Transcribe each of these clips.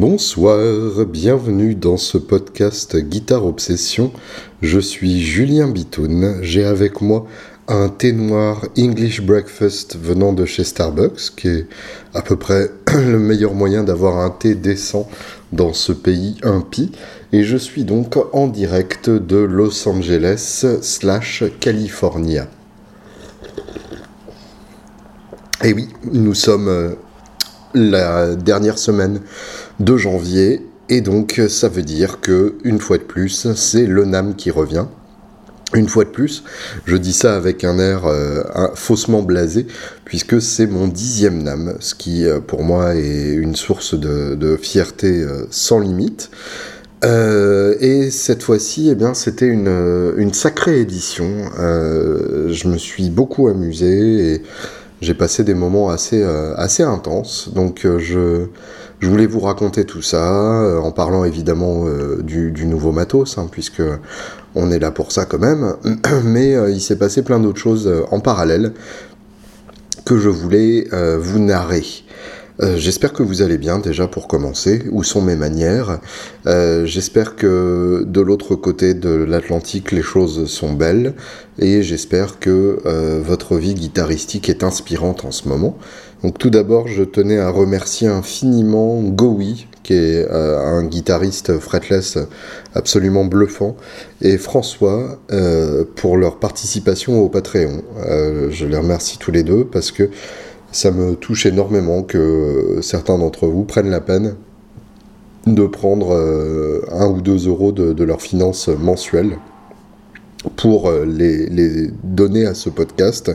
Bonsoir, bienvenue dans ce podcast Guitare Obsession. Je suis Julien Bitoun. J'ai avec moi un thé noir English Breakfast venant de chez Starbucks, qui est à peu près le meilleur moyen d'avoir un thé décent dans ce pays impie. Et je suis donc en direct de Los Angeles slash California. Et oui, nous sommes euh, la dernière semaine de janvier. Et donc, ça veut dire que, une fois de plus, c'est le NAM qui revient. Une fois de plus, je dis ça avec un air euh, faussement blasé, puisque c'est mon dixième NAM, ce qui euh, pour moi est une source de, fierté euh, sans limite. et cette fois-ci, eh bien, c'était une, sacrée édition. je me suis beaucoup amusé et j'ai passé des moments assez, assez intenses. Donc, je je voulais vous raconter tout ça, euh, en parlant évidemment euh, du, nouveau matos, hein, puisque on est là pour ça quand même. Mais euh, il s'est passé plein d'autres choses en parallèle que je voulais vous narrer. J'espère que vous allez bien déjà pour commencer. Où sont mes manières? J'espère que de l'autre côté de l'Atlantique les choses sont belles et j'espère que votre vie guitaristique est inspirante en ce moment. Donc tout d'abord, je tenais à remercier infiniment Gowi, qui est euh, un guitariste fretless absolument bluffant, et François euh, pour leur participation au Patreon. Euh, je les remercie tous les deux parce que ça me touche énormément que certains d'entre vous prennent la peine de prendre un ou deux euros de, de leurs finances mensuelles pour euh, les, donner à ce podcast.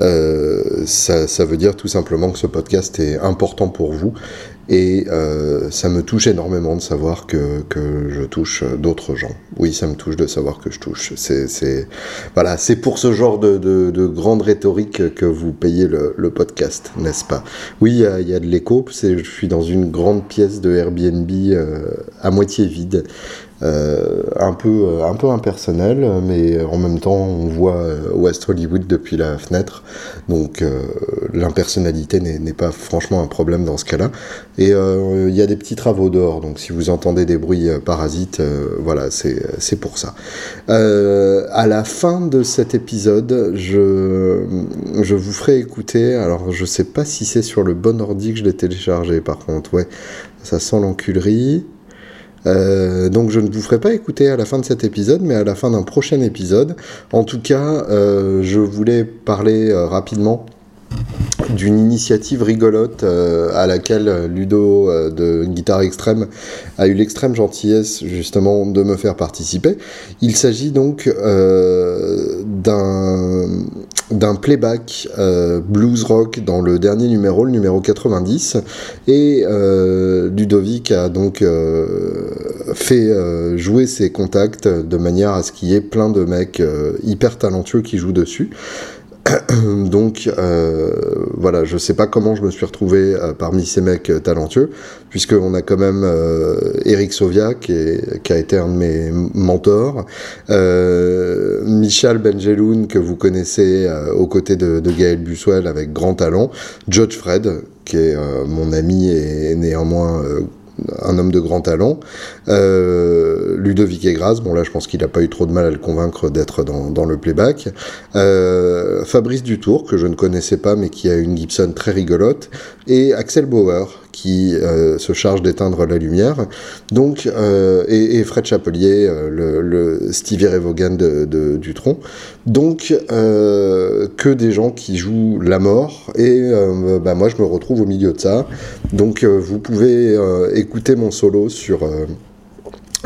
Euh, ça, veut dire tout simplement que ce podcast est important pour vous et euh, ça me touche énormément de savoir que, que je touche d'autres gens. Oui, ça me touche de savoir que je touche. C'est voilà, c'est pour ce genre de, de, grande rhétorique que vous payez le, le podcast, n'est-ce pas? Oui, il y, a de l'écho. Je suis dans une grande pièce de Airbnb à moitié vide. Euh, un, peu, euh, un peu impersonnel, mais en même temps, on voit euh, West Hollywood depuis la fenêtre, donc l'impersonnalité n'est pas franchement un problème dans ce cas-là. Et il y a des petits travaux dehors, donc si vous entendez des bruits parasites, voilà, c'est pour ça. à la fin de cet épisode, je, je vous ferai écouter, alors je sais pas si c'est sur le bon ordi que je l'ai téléchargé par contre, ouais, ça sent l'enculerie. Euh, donc je ne vous ferai pas écouter à la fin de cet épisode, mais à la fin d'un prochain épisode. En tout cas, euh, je voulais parler euh, rapidement d'une initiative rigolote euh, à laquelle Ludo euh, de Guitare Extrême a eu l'extrême gentillesse justement de me faire participer. Il s'agit donc euh, d'un playback blues rock dans le dernier numéro, le numéro 90, et Ludovic a donc fait jouer ses contacts de manière à ce qu'il y ait plein de mecs hyper talentueux qui jouent dessus. Donc euh, voilà, je sais pas comment je me suis retrouvé euh, parmi ces mecs euh, talentueux, puisqu'on a quand même Eric Sovia qui, a été un de mes mentors, Michel Benjeloun que vous connaissez aux côtés de, de, Gaël Buswell avec grand talent, George Fred qui est mon ami et néanmoins un homme de grand talent. Euh, Ludovic Egras, bon là je pense qu'il n'a pas eu trop de mal à le convaincre d'être dans, le playback. Euh, Fabrice Dutour, que je ne connaissais pas mais qui a une Gibson très rigolote. Et Axel Bauer, qui euh, se charge d'éteindre la lumière. Donc, et, Fred Chapelier, le, Stevie Ray Vaughan de, de, du tronc. Donc, que des gens qui jouent la mort. Et bah, moi je me retrouve au milieu de ça. Donc vous pouvez écouter mon solo sur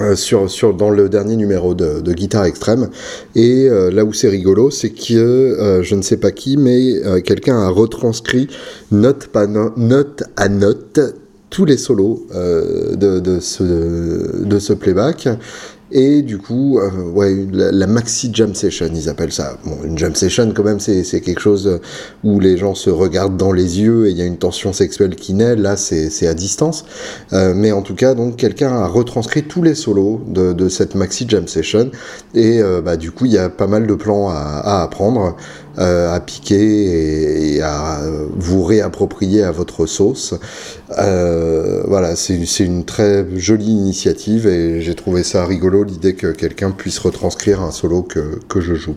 euh, sur, dans le dernier numéro de, Guitare Extrême. Et euh, là où c'est rigolo, c'est que euh, je ne sais pas qui, mais quelqu'un a retranscrit note, note à note tous les solos de, ce, de ce playback. Et du coup, euh, ouais, la, maxi jam session, ils appellent ça. Bon, une jam session, quand même, c'est quelque chose où les gens se regardent dans les yeux et il y a une tension sexuelle qui naît. Là, c'est à distance. Euh, mais en tout cas, donc, quelqu'un a retranscrit tous les solos de, cette maxi jam session. Et euh, bah, du coup, il y a pas mal de plans à, à apprendre. À piquer et, à vous réapproprier à votre sauce. voilà, c'est une très jolie initiative et j'ai trouvé ça rigolo l'idée que quelqu'un puisse retranscrire un solo que, que je joue.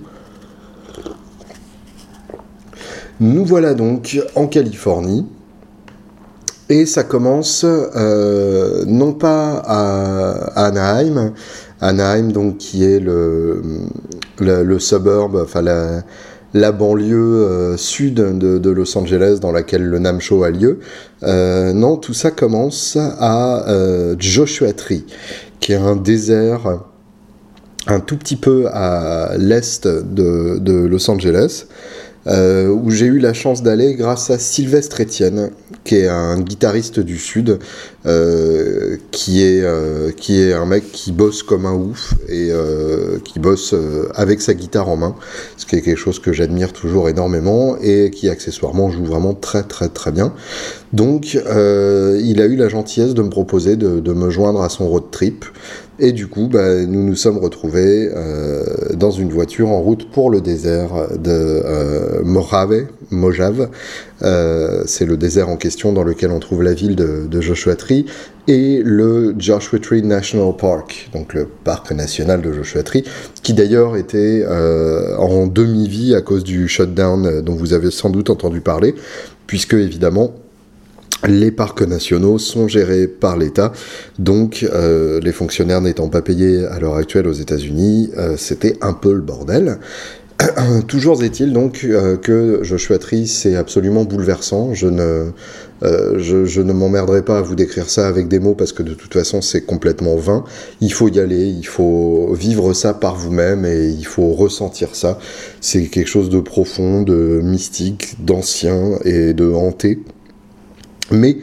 Nous voilà donc en Californie. Et ça commence euh, non pas à Anaheim, Anaheim donc qui est le, le, suburb, enfin la, banlieue euh, sud de, Los Angeles dans laquelle le NAM Show a lieu. Euh, non, tout ça commence à Joshua Tree, qui est un désert un tout petit peu à l'est de, Los Angeles. Euh, où j'ai eu la chance d'aller grâce à Sylvestre Etienne, qui est un guitariste du Sud, euh, qui, est, euh, qui est un mec qui bosse comme un ouf et qui bosse avec sa guitare en main, ce qui est quelque chose que j'admire toujours énormément et qui accessoirement joue vraiment très très très bien. Donc il a eu la gentillesse de me proposer de me joindre à son road trip. Et du coup, bah, nous nous sommes retrouvés euh, dans une voiture en route pour le désert de euh, Mojave. Mojave. Euh, c'est le désert en question dans lequel on trouve la ville de, Joshua Tree et le Joshua Tree National Park, donc le parc national de Joshua Tree, qui d'ailleurs était en demi-vie à cause du shutdown dont vous avez sans doute entendu parler, puisque évidemment les parcs nationaux sont gérés par l'État, donc euh, les fonctionnaires n'étant pas payés à l'heure actuelle aux États-Unis, euh, c'était un peu le bordel. Toujours est-il donc euh, que Joshua Tree c'est absolument bouleversant. Je ne, je, je, ne m'emmerderai pas à vous décrire ça avec des mots parce que de toute façon c'est complètement vain. Il faut y aller, il faut vivre ça par vous-même et il faut ressentir ça. C'est quelque chose de profond, de mystique, d'ancien et de hanté. Mais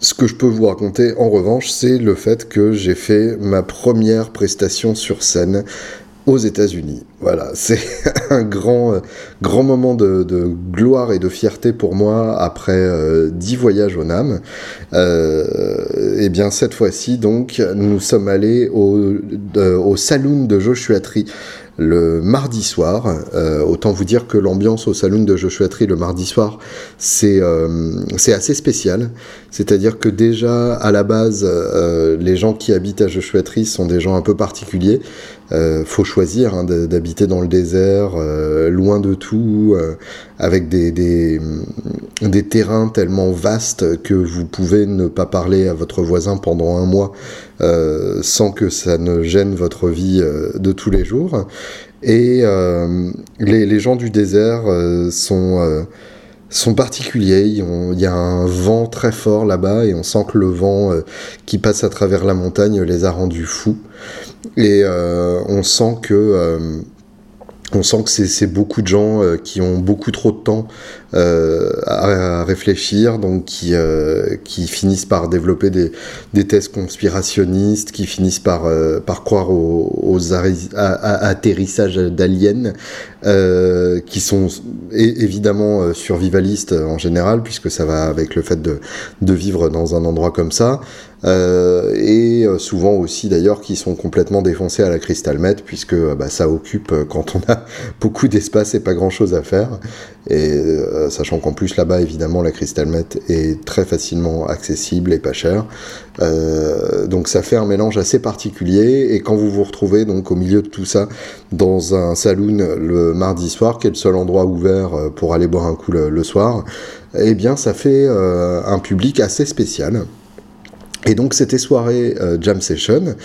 ce que je peux vous raconter en revanche, c'est le fait que j'ai fait ma première prestation sur scène aux États-Unis. Voilà, c'est un grand, euh, grand moment de, gloire et de fierté pour moi après euh, dix voyages au NAM. Euh, et bien cette fois-ci, donc, nous sommes allés au, au saloon de Joshua Tree le mardi soir. Euh, autant vous dire que l'ambiance au salon de Joshua Tree le mardi soir, c'est euh, assez spécial. C'est-à-dire que déjà, à la base, euh, les gens qui habitent à Joshua Tree sont des gens un peu particuliers. Euh, faut choisir hein, d'habiter dans le désert, euh, loin de tout, euh, avec des, des, des, terrains tellement vastes que vous pouvez ne pas parler à votre voisin pendant un mois sans que ça ne gêne votre vie de tous les jours. Et les, les, gens du désert sont sont particuliers. Il y a un vent très fort là-bas et on sent que le vent qui passe à travers la montagne les a rendus fous. Et euh, on sent que euh, on sent que c'est beaucoup de gens euh, qui ont beaucoup trop de temps euh, à, réfléchir, donc qui, euh, qui finissent par développer des, des thèses conspirationnistes, qui finissent par, euh, par croire aux, atterrissages d'aliens, qui sont évidemment survivalistes en général, puisque ça va avec le fait de, de vivre dans un endroit comme ça. Et souvent aussi d'ailleurs qui sont complètement défoncés à la cristal puisque bah, ça occupe quand on a beaucoup d'espace et pas grand chose à faire et euh, sachant qu'en plus là-bas, évidemment, la Crystal est très facilement accessible et pas cher. Euh, donc ça fait un mélange assez particulier. Et quand vous vous retrouvez donc au milieu de tout ça dans un saloon le mardi soir, qui est le seul endroit ouvert euh, pour aller boire un coup le, soir, eh bien ça fait un public assez spécial. Et donc c'était soirée jam session.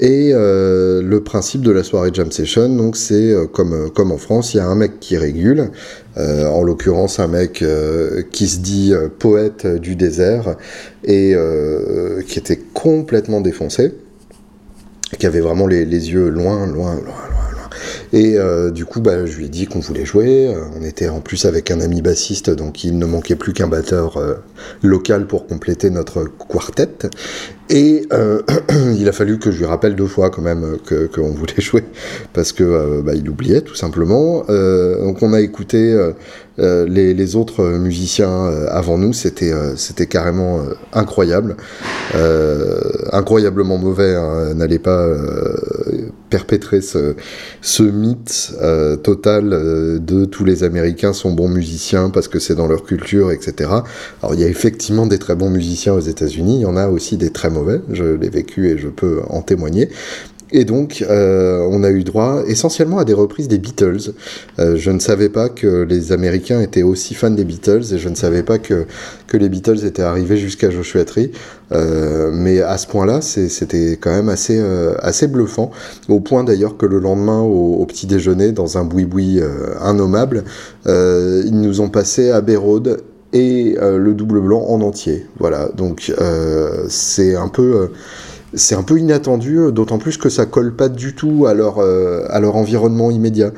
Et euh, le principe de la soirée jam session, donc c'est euh, comme, euh, comme en France, il y a un mec qui régule, en l'occurrence un mec qui se dit poète du désert et qui était complètement défoncé, qui avait vraiment les, les yeux loin, loin, loin, Et du coup, bah, je lui ai dit qu'on voulait jouer. On était en plus avec un ami bassiste, donc il ne manquait plus qu'un batteur local pour compléter notre quartet. Et euh, il a fallu que je lui rappelle deux fois quand même qu'on voulait jouer parce que bah, il oubliait tout simplement. donc on a écouté euh, les, autres musiciens euh, avant nous, c'était euh, c'était carrément incroyable, incroyablement mauvais. Hein, N'allez pas perpétrer ce, ce mythe total de tous les Américains sont bons musiciens parce que c'est dans leur culture, etc. Alors il y a effectivement des très bons musiciens aux États-Unis, il y en a aussi des très mauvais. Je l'ai vécu et je peux en témoigner. Et donc, euh, on a eu droit essentiellement à des reprises des Beatles. Euh, je ne savais pas que les Américains étaient aussi fans des Beatles et je ne savais pas que, que les Beatles étaient arrivés jusqu'à Joshua Tree. Euh, mais à ce point-là, c'était quand même assez, assez bluffant. Au point d'ailleurs que le lendemain, au, petit déjeuner, dans un boui-boui innommable, ils nous ont passé à Road et le double blanc en entier. Voilà, donc c'est un peu c'est un peu inattendu, euh, d'autant plus que ça colle pas du tout à leur, euh, à leur environnement immédiat.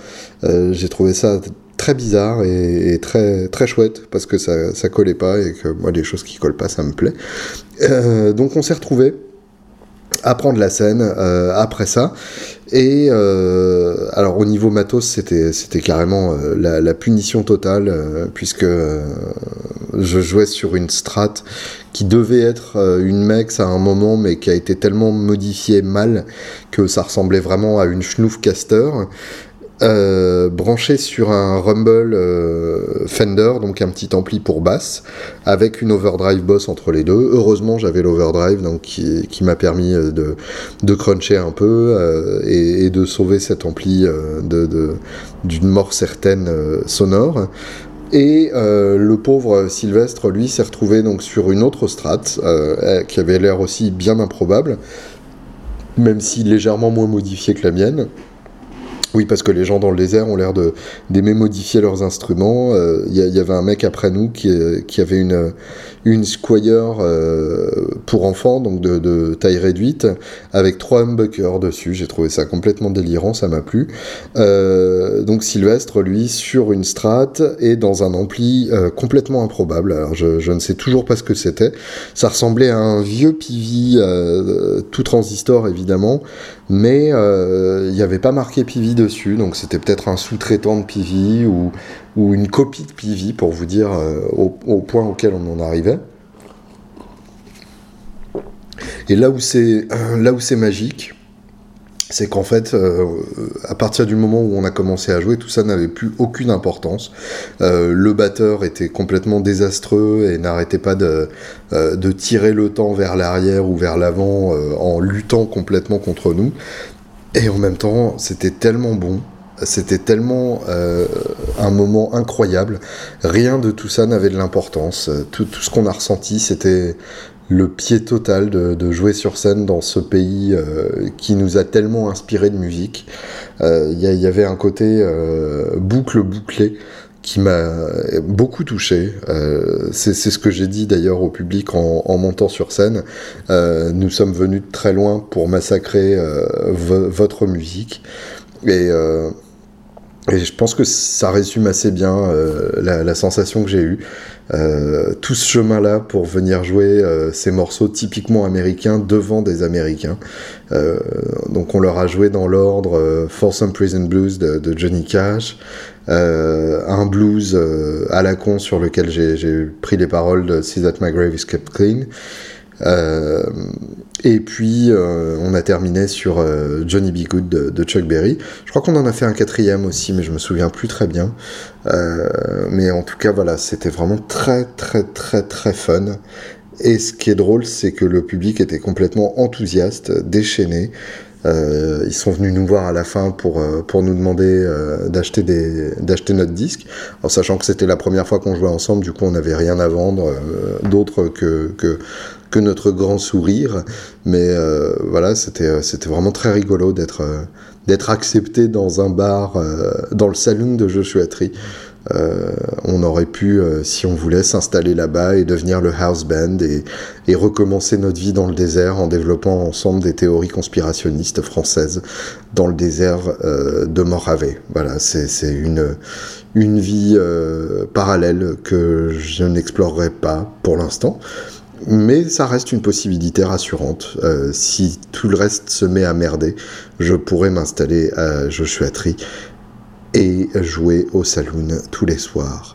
Euh, j'ai trouvé ça très bizarre et, très, très chouette parce que ça, ça collait pas et que moi, les choses qui collent pas, ça me plaît. donc on s'est retrouvés à prendre la scène après ça. Et alors au niveau matos, c'était c'était carrément la, punition totale puisque je jouais sur une strat qui devait être euh, une Mex à un moment, mais qui a été tellement modifiée mal que ça ressemblait vraiment à une Schnoofcaster. Euh, branché sur un Rumble euh, Fender, donc un petit ampli pour basse, avec une overdrive boss entre les deux. Heureusement, j'avais l'overdrive, donc qui, m'a permis de, de, cruncher un peu et, de sauver cet ampli d'une mort certaine sonore. Et euh, le pauvre Sylvestre, lui, s'est retrouvé donc sur une autre strate, euh, qui avait l'air aussi bien improbable, même si légèrement moins modifiée que la mienne. Oui, parce que les gens dans le désert ont l'air d'aimer modifier leurs instruments. Il euh, y, avait un mec après nous qui, qui avait une, une Squire euh, pour enfants, donc de, taille réduite, avec trois humbuckers dessus. J'ai trouvé ça complètement délirant, ça m'a plu. Euh, donc Sylvestre, lui, sur une Strat et dans un ampli euh, complètement improbable. Alors je, ne sais toujours pas ce que c'était. Ça ressemblait à un vieux PV, tout transistor évidemment, mais il n'y avait pas marqué PV donc c'était peut-être un sous-traitant de PV ou ou une copie de PV pour vous dire euh, au, point auquel on en arrivait. Et là où c'est là où c'est magique, c'est qu'en fait, euh, à partir du moment où on a commencé à jouer, tout ça n'avait plus aucune importance. Euh, le batteur était complètement désastreux et n'arrêtait pas de, de, tirer le temps vers l'arrière ou vers l'avant en luttant complètement contre nous. Et en même temps, c'était tellement bon c'était tellement euh, un moment incroyable. Rien de tout ça n'avait de l'importance. Tout, ce qu'on a ressenti, c'était le pied total de, jouer sur scène dans ce pays euh, qui nous a tellement inspiré de musique. Euh, il y, avait un côté boucle bouclé qui m'a beaucoup touché. c'est ce que j'ai dit d'ailleurs au public en, montant sur scène. nous sommes venus de très loin pour massacrer votre musique. Et je pense que ça résume assez bien euh, la, sensation que j'ai eue. Euh, tout ce chemin-là pour venir jouer euh, ces morceaux typiquement américains devant des Américains. donc on leur a joué dans l'ordre For Some Prison Blues de Johnny Cash, un blues à la con sur lequel j'ai pris les paroles de See That My Grave Is Kept Clean. Euh, et puis euh, on a terminé sur euh, Johnny B. Good de, Chuck Berry. Je crois qu'on en a fait un quatrième aussi, mais je me souviens plus très bien. mais en tout cas, voilà, c'était vraiment très très très très fun. Et ce qui est drôle, c'est que le public était complètement enthousiaste, déchaîné. Euh, ils sont venus nous voir à la fin pour, pour nous demander d'acheter d'acheter notre disque. En sachant que c'était la première fois qu'on jouait ensemble, du coup on n'avait rien à vendre d'autre que, que que notre grand sourire. Mais euh, voilà, c'était, euh, vraiment très rigolo d'être, euh, d'être accepté dans un bar, dans le saloon de Joshua Tree. On aurait pu, si on voulait, s'installer là-bas et devenir le house band et, recommencer notre vie dans le désert en développant ensemble des théories conspirationnistes françaises dans le désert de Morave. Voilà, c'est, c'est une, une vie parallèle que je n'explorerai pas pour l'instant. Mais ça reste une possibilité rassurante. si tout le reste se met à merder, je pourrais m'installer à Joshua Tree et jouer au saloon tous les soirs.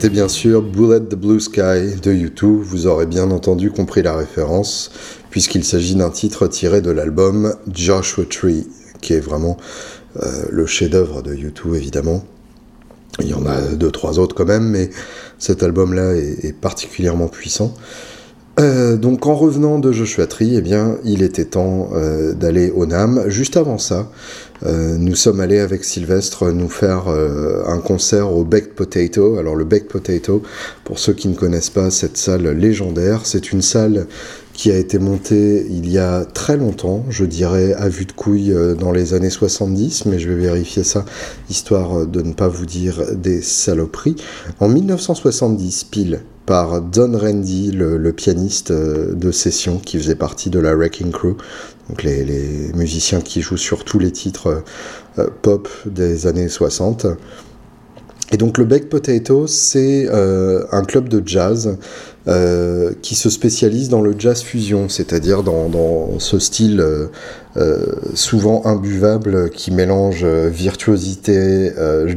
C'était bien sûr Bullet the Blue Sky de U2, vous aurez bien entendu compris la référence, puisqu'il s'agit d'un titre tiré de l'album Joshua Tree, qui est vraiment euh, le chef-d'œuvre de U2 évidemment. Il y en a deux, trois autres quand même, mais cet album-là est, particulièrement puissant. Euh, donc en revenant de Joshua Tree, eh bien, il était temps euh, d'aller au NAM. Juste avant ça, euh, nous sommes allés avec Sylvestre nous faire un concert au Baked Potato. Alors le Baked Potato, pour ceux qui ne connaissent pas cette salle légendaire, c'est une salle qui a été montée il y a très longtemps, je dirais à vue de couille dans les années 70, mais je vais vérifier ça histoire de ne pas vous dire des saloperies. En 1970, pile, par Don Randy, le, pianiste euh, de session qui faisait partie de la Wrecking Crew, donc les, musiciens qui jouent sur tous les titres euh, pop des années 60. Et donc le Baked Potato, c'est euh, un club de jazz qui se spécialise dans le jazz fusion, c'est-à-dire dans, ce style souvent imbuvable qui mélange virtuosité,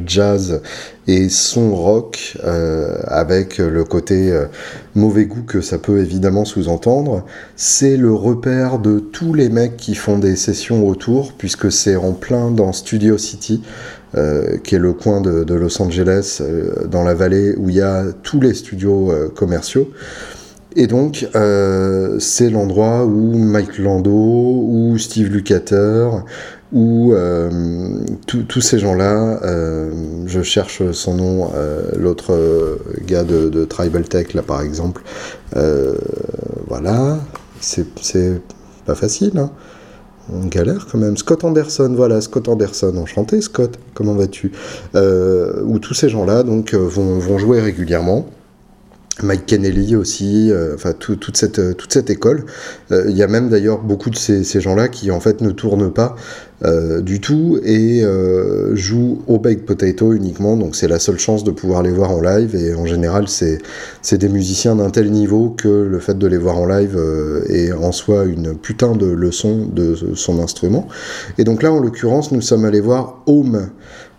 jazz et son rock avec le côté mauvais goût que ça peut évidemment sous-entendre. C'est le repère de tous les mecs qui font des sessions autour, puisque c'est en plein dans Studio City. Euh, qui est le coin de, Los Angeles, euh, dans la vallée où il y a tous les studios euh, commerciaux. Et donc, c'est l'endroit où Mike Lando, ou Steve Lukather, ou tous ces gens-là, je cherche son nom, l'autre gars de, Tribal Tech, là par exemple, voilà, c'est pas facile, hein on galère quand même. Scott Anderson, voilà, Scott Anderson, enchanté Scott, comment vas-tu? Euh, Où tous ces gens-là donc euh, vont, jouer régulièrement. Mike Kennelly aussi, euh, enfin toute, cette, euh, toute cette école. Euh, il y a même d'ailleurs beaucoup de ces, ces gens-là qui en fait ne tournent pas du tout et jouent au baked potato uniquement, donc c'est la seule chance de pouvoir les voir en live et en général c'est des musiciens d'un tel niveau que le fait de les voir en live est en soi une putain de leçon de son instrument. Et donc là en l'occurrence nous sommes allés voir Home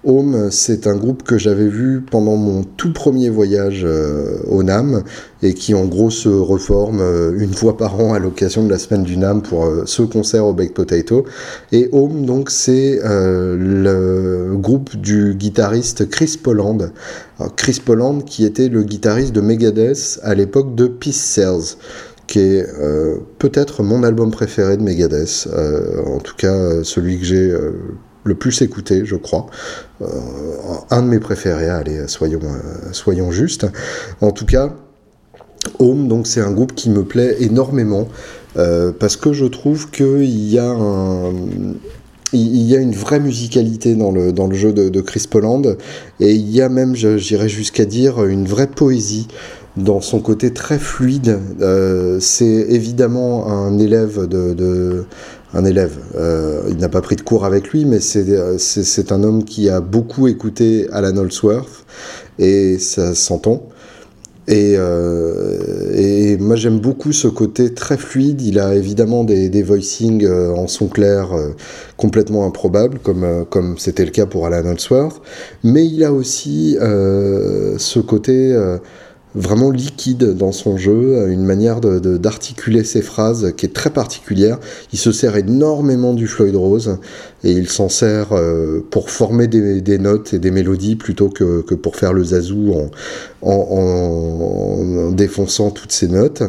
Home, c'est un groupe que j'avais vu pendant mon tout premier voyage euh, au NAM et qui en gros se reforme euh, une fois par an à l'occasion de la semaine du NAM pour euh, ce concert au Baked Potato. Et Home, donc, c'est le groupe du guitariste Chris Poland. Chris Poland qui était le guitariste de Megadeth à l'époque de Peace Cells qui est peut-être mon album préféré de Megadeth, en tout cas celui que j'ai le plus écouté, je crois. Euh, un de mes préférés, allez, soyons, euh, soyons justes. En tout cas, Home, donc c'est un groupe qui me plaît énormément euh, parce que je trouve qu'il y a un il y a une vraie musicalité dans le, dans le jeu de, Chris Poland et il y a même, j'irais jusqu'à dire, une vraie poésie dans son côté très fluide. c'est évidemment un élève de, un élève. il n'a pas pris de cours avec lui, mais c'est un homme qui a beaucoup écouté Alan Holsworth et ça s'entend. Et, euh, et, moi j'aime beaucoup ce côté très fluide. Il a évidemment des, des voicings euh, en son clair euh, complètement improbables, comme euh, comme c'était le cas pour Alan Holdsworth. Mais il a aussi ce côté vraiment liquide dans son jeu, une manière d'articuler ses phrases qui est très particulière. Il se sert énormément du Floyd Rose et il s'en sert euh, pour former des, des, notes et des mélodies plutôt que, que pour faire le zazou en, en, défonçant toutes ces notes.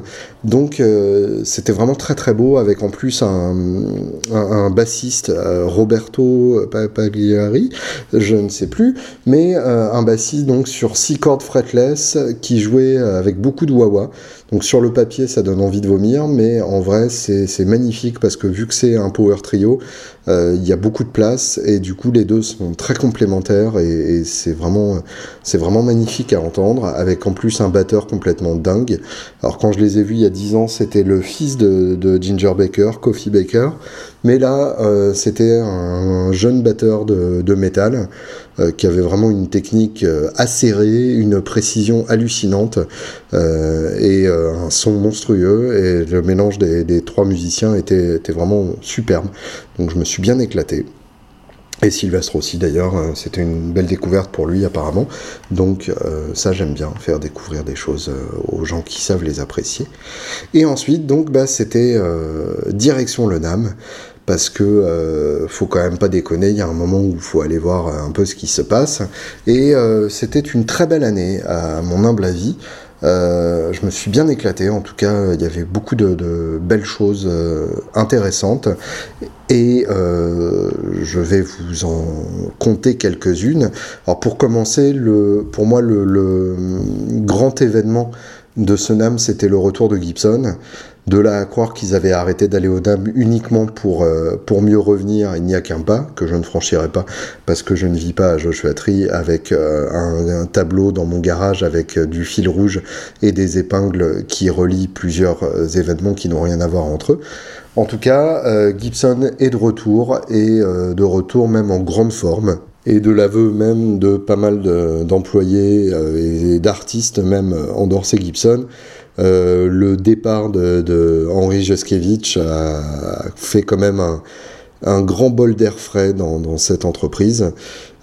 Donc euh, c'était vraiment très très beau avec en plus un, bassiste, euh, Roberto Pagliari, je ne sais plus, mais un bassiste donc sur six cordes fretless qui jouait avec beaucoup de wah-wah. Donc sur le papier, ça donne envie de vomir, mais en vrai, c'est magnifique parce que vu que c'est un power trio, euh, il y a beaucoup de place et du coup, les deux sont très complémentaires et, c'est vraiment, vraiment magnifique à entendre, avec en plus un batteur complètement dingue. Alors quand je les ai vus il y a 10 ans, c'était le fils de, de Ginger Baker, Coffee Baker, mais là, euh, c'était un, jeune batteur de, de métal euh, qui avait vraiment une technique euh, acérée, une précision hallucinante et un son monstrueux. Et le mélange des, trois musiciens était, était, vraiment superbe. Donc je me suis bien éclaté. Et Sylvestre aussi d'ailleurs, c'était une belle découverte pour lui apparemment. Donc ça j'aime bien, faire découvrir des choses aux gens qui savent les apprécier. Et ensuite donc bah, c'était direction le NAM parce que euh, faut quand même pas déconner, il y a un moment où il faut aller voir un peu ce qui se passe. Et euh, c'était une très belle année, à mon humble avis. Euh, je me suis bien éclaté, en tout cas, il y avait beaucoup de, belles choses intéressantes. Et je vais vous en compter quelques-unes. Alors pour commencer, le, pour moi, le, le grand événement de ce NAM, c'était le retour de Gibson. De là à croire qu'ils avaient arrêté d'aller aux dames uniquement pour, euh, pour mieux revenir, il n'y a qu'un pas que je ne franchirai pas parce que je ne vis pas à Joshua Tree avec euh, un, tableau dans mon garage avec euh, du fil rouge et des épingles qui relient plusieurs événements qui n'ont rien à voir entre eux. En tout cas, Gibson est de retour et de retour même en grande forme et de l'aveu même de pas mal d'employés et d'artistes même en Dorsey Gibson. Euh, le départ de, de Henri Juskevich a fait quand même un, grand bol d'air frais dans, cette entreprise.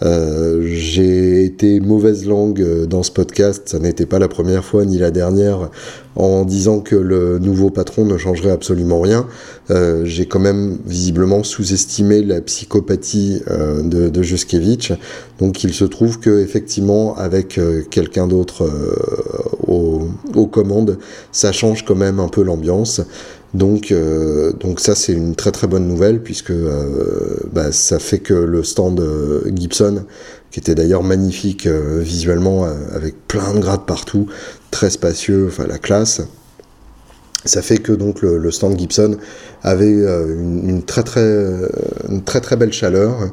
Euh, j'ai été mauvaise langue dans ce podcast, ça n'était pas la première fois ni la dernière, en disant que le nouveau patron ne changerait absolument rien. Euh, j'ai quand même visiblement sous-estimé la psychopathie euh, de, de. Donc il se trouve que effectivement avec euh, quelqu'un d'autre euh, aux commandes, ça change quand même un peu l'ambiance. Donc, euh, donc ça c'est une très très bonne nouvelle puisque euh, bah, ça fait que le stand euh, Gibson, qui était d'ailleurs magnifique euh, visuellement avec plein de grades partout, très spacieux, enfin la classe, ça fait que donc le, stand Gibson avait une, une, très très une très très belle chaleur,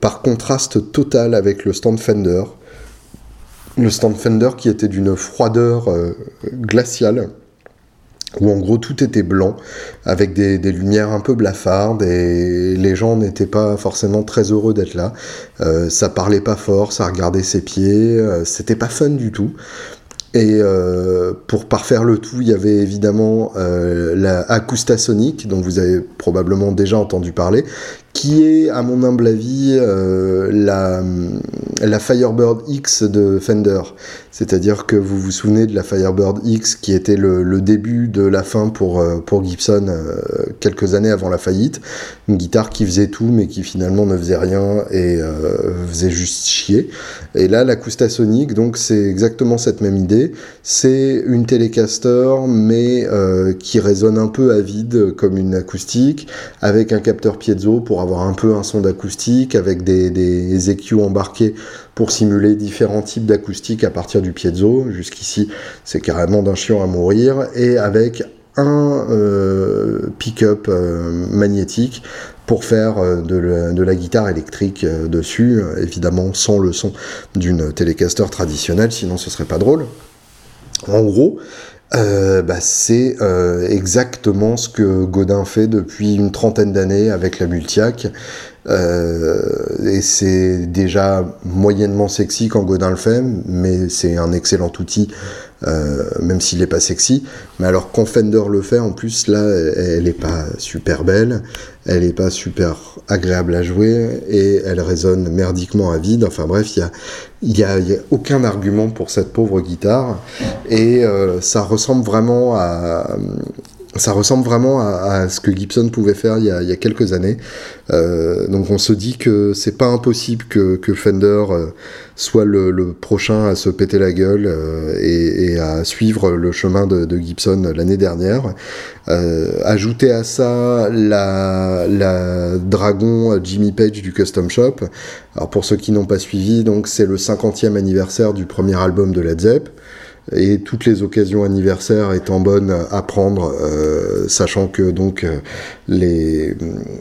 par contraste total avec le stand Fender. Le stand Fender qui était d'une froideur glaciale où en gros tout était blanc, avec des, lumières un peu blafardes, et les gens n'étaient pas forcément très heureux d'être là. Euh, ça parlait pas fort, ça regardait ses pieds, euh, c'était pas fun du tout. Et euh, pour parfaire le tout, il y avait évidemment euh, la Acoustasonic, dont vous avez probablement déjà entendu parler, qui est, à mon humble avis, euh, la, la Firebird X de Fender. C'est-à-dire que vous vous souvenez de la Firebird X qui était le, début de la fin pour, euh, pour Gibson euh, quelques années avant la faillite. Une guitare qui faisait tout mais qui finalement ne faisait rien et faisait juste chier. Et là, l'Acoustasonic, donc c'est exactement cette même idée. C'est une Telecaster mais qui résonne un peu à vide comme une acoustique avec un capteur piezo pour avoir un peu un son d'acoustique avec des, EQ embarqués pour simuler différents types d'acoustique à partir du piezo. Jusqu'ici, c'est carrément d'un chiant à mourir. Et avec un euh, pick-up euh, magnétique pour faire euh, de, la, guitare électrique dessus, évidemment sans le son d'une télécaster traditionnelle, sinon ce serait pas drôle. En gros, euh, bah, c'est euh, exactement ce que Godin fait depuis une trentaine d'années avec la Multiac. Euh, et c'est déjà moyennement sexy quand Godin le fait, mais c'est un excellent outil, euh, même s'il n'est pas sexy. Mais alors quand Fender le fait, en plus, là, elle n'est pas super belle, elle n'est pas super agréable à jouer, et elle résonne merdiquement à vide. Enfin bref, il n'y a, y a, aucun argument pour cette pauvre guitare, et euh, ça ressemble vraiment à ça ressemble vraiment à, ce que Gibson pouvait faire il y a, quelques années. Euh, donc on se dit que c'est pas impossible que, Fender euh, soit le, prochain à se péter la gueule euh, et, à suivre le chemin de, Gibson l'année dernière. ajouter à ça la, la, Dragon Jimmy Page du Custom Shop. Alors pour ceux qui n'ont pas suivi, donc c'est le 50e anniversaire du premier album de Led Zepp et toutes les occasions anniversaires étant bonnes à prendre, euh, sachant que donc euh, les,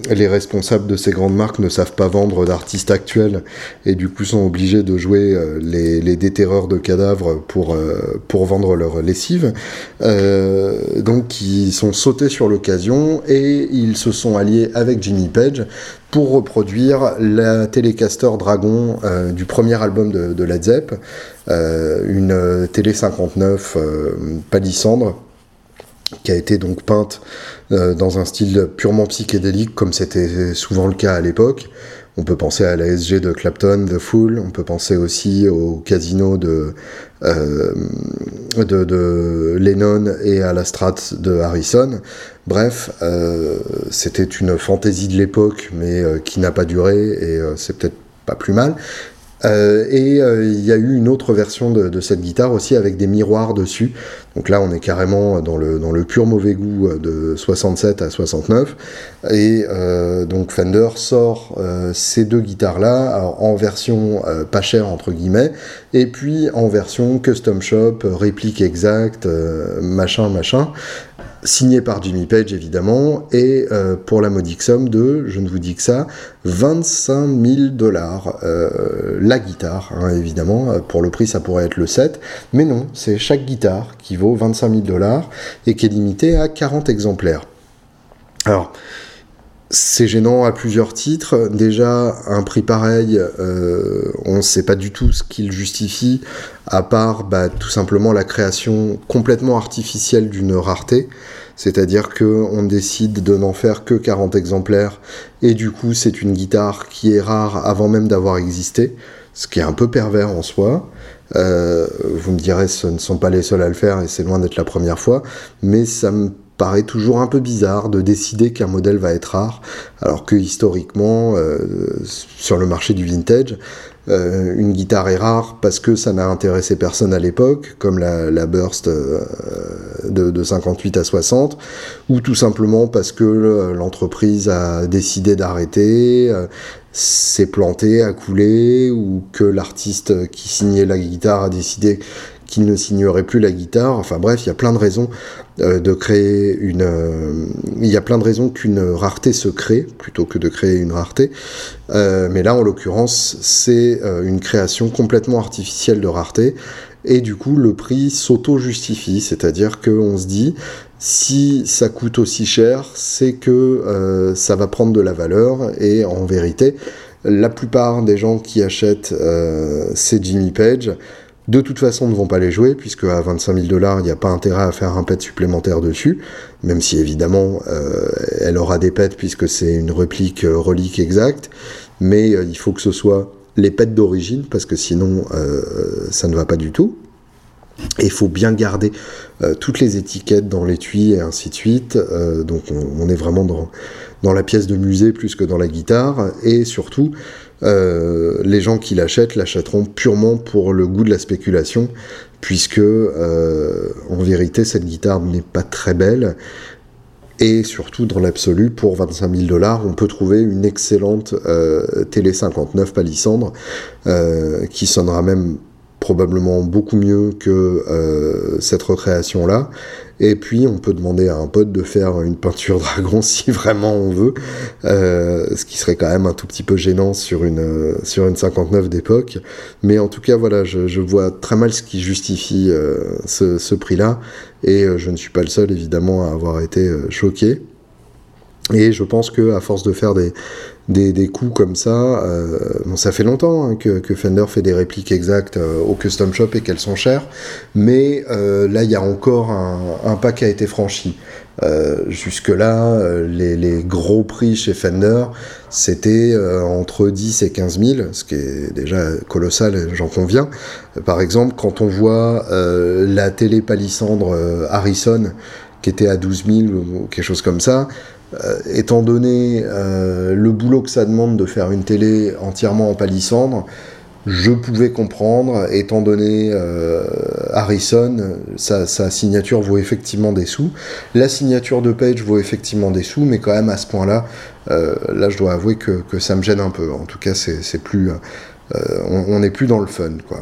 les responsables de ces grandes marques ne savent pas vendre d'artistes actuels et du coup sont obligés de jouer euh, les, déterreurs de cadavres pour, pour vendre leur lessive. donc ils sont sautés sur l'occasion et ils se sont alliés avec Jimmy Page pour reproduire la Telecaster Dragon du premier album de, de Led Zepp. Euh, une télé 59 euh, palissandre qui a été donc peinte euh, dans un style purement psychédélique comme c'était souvent le cas à l'époque. On peut penser à la SG de Clapton, The Fool, on peut penser aussi au casino de, de, Lennon et à la Strat de Harrison. Bref, c'était une fantaisie de l'époque, mais qui n'a pas duré, et c'est peut-être pas plus mal. Euh, et euh, il y a eu une autre version de, cette guitare aussi avec des miroirs dessus. Donc là, on est carrément dans le, pur mauvais goût euh, de 67 à 69. Et donc Fender sort ces deux guitares-là en version pas chère entre guillemets, et puis en version custom shop, réplique exacte, machin, machin signé par Jimmy Page évidemment, et euh, pour la modique somme de, je ne vous dis que ça, 25 000 dollars. Euh, la guitare, hein, évidemment, euh, pour le prix ça pourrait être le 7, mais non, c'est chaque guitare vaut 25 000 dollars et qui est limitée à 40 exemplaires. Alors, c'est gênant à plusieurs titres. Déjà, un prix pareil, on ne sait pas du tout ce qu'il justifie, à part bah, tout simplement la création complètement artificielle d'une rareté. C'est-à-dire qu'on décide de n'en faire que 40 exemplaires, et du coup c'est une guitare qui est rare avant même d'avoir existé, ce qui est un peu pervers en soi. Euh, vous me direz, ce ne sont pas les seuls à le faire, et c'est loin d'être la première fois, mais ça me paraît toujours un peu bizarre de décider qu'un modèle va être rare, alors que historiquement, euh, sur le marché du vintage, euh, une guitare est rare parce que ça n'a intéressé personne à l'époque, comme la, Burst de, 58 à 60, ou tout simplement parce que l'entreprise a décidé d'arrêter, s'est planté, a coulé, ou que l'artiste qui signait la guitare a décidé qu'il ne signerait plus la guitare. Enfin bref, il y a plein de raisons euh, de créer une. Euh, il y a plein de raisons qu'une rareté se crée plutôt que de créer une rareté. Euh, mais là, en l'occurrence, c'est une création complètement artificielle de rareté. Et du coup, le prix s'auto-justifie, c'est-à-dire qu'on se dit, si ça coûte aussi cher, c'est que ça va prendre de la valeur. Et en vérité, la plupart des gens qui achètent ces Jimmy Page de toute façon ne vont pas les jouer, puisque à 25 000 dollars, il n'y a pas intérêt à faire un pet supplémentaire dessus, même si évidemment euh, elle aura des pets puisque c'est une réplique euh, relique exacte, mais euh, il faut que ce soit les pets d'origine, parce que sinon ça ne va pas du tout. Et il faut bien garder toutes les étiquettes dans l'étui et ainsi de suite. donc on, est vraiment dans, la pièce de musée plus que dans la guitare. Et surtout, euh, les gens qui l'achètent l'achèteront purement pour le goût de la spéculation, puisque euh, en vérité cette guitare n'est pas très belle. Et surtout, dans l'absolu, pour 25 000 dollars, on peut trouver une excellente euh, télé 59 palissandre qui sonnera même probablement beaucoup mieux que cette recréation-là. Et puis, on peut demander à un pote de faire une peinture dragon si vraiment on veut, euh, ce qui serait quand même un tout petit peu gênant sur une, sur une 59 d'époque. Mais en tout cas, voilà, je, vois très mal ce qui justifie euh, ce, prix-là. Et euh, je ne suis pas le seul, évidemment, à avoir été choqué. Et je pense que à force de faire des, des, coups comme ça. Euh, bon, ça fait longtemps hein, que, Fender fait des répliques exactes euh, au custom shop et qu'elles sont chères, mais euh, là, il y a encore un, pas qui a été franchi. Jusque-là, les, gros prix chez Fender, c'était entre 10 et 15 000, ce qui est déjà colossal, j'en conviens. Par exemple, quand on voit la télé palissandre Harrison, qui était à 12 000 ou quelque chose comme ça, euh, étant donné euh, le boulot que ça demande de faire une télé entièrement en palissandre, je pouvais comprendre, étant donné euh, Harrison, sa, signature vaut effectivement des sous. La signature de Page vaut effectivement des sous, mais quand même à ce point-là, là je dois avouer que, ça me gêne un peu. En tout cas, on n'est plus dans le fun, quoi.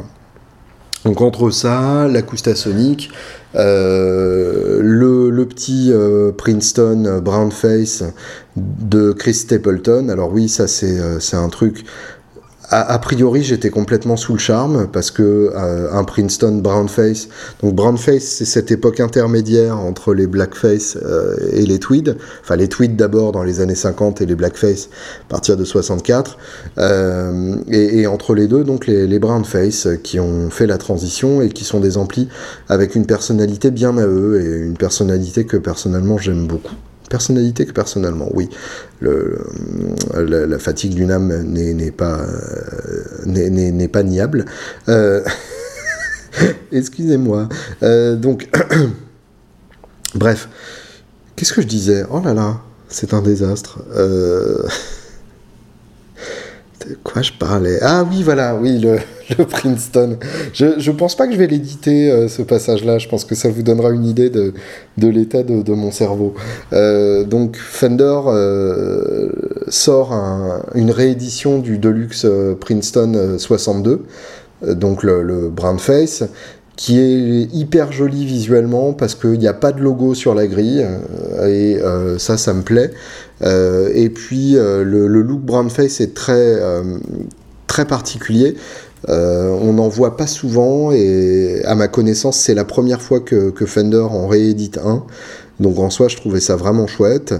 Donc entre ça, l'acoustasonic, Sonic, euh, le, petit euh, Princeton Brown Face de Chris Stapleton. Alors oui, ça c'est euh, un truc a, priori, j'étais complètement sous le charme parce que euh, un Princeton Brownface, donc Brownface, c'est cette époque intermédiaire entre les Blackface euh, et les Tweed, enfin les Tweed d'abord dans les années 50 et les Blackface à partir de 64, euh, et, entre les deux, donc les, les Brownface qui ont fait la transition et qui sont des amplis avec une personnalité bien à eux et une personnalité que personnellement j'aime beaucoup personnalité que personnellement, oui. La, fatigue d'une âme n'est pas, euh, pas niable. Euh, excusez-moi. Euh, donc, bref, qu'est-ce que je disais? Oh là là, c'est un désastre. De quoi je parlais Ah oui, voilà, oui, le, Princeton. Je, ne pense pas que je vais l'éditer, euh, ce passage-là. Je pense que ça vous donnera une idée de, l'état de, mon cerveau. Euh, donc, Fender euh, sort une réédition du Deluxe Princeton 62, donc le, le Brown Face qui est hyper joli visuellement parce qu'il n'y a pas de logo sur la grille et ça ça me plaît et puis le, le, look brown face est très très particulier euh, on n'en voit pas souvent et à ma connaissance c'est la première fois que, Fender en réédite un. Donc en soi je trouvais ça vraiment chouette.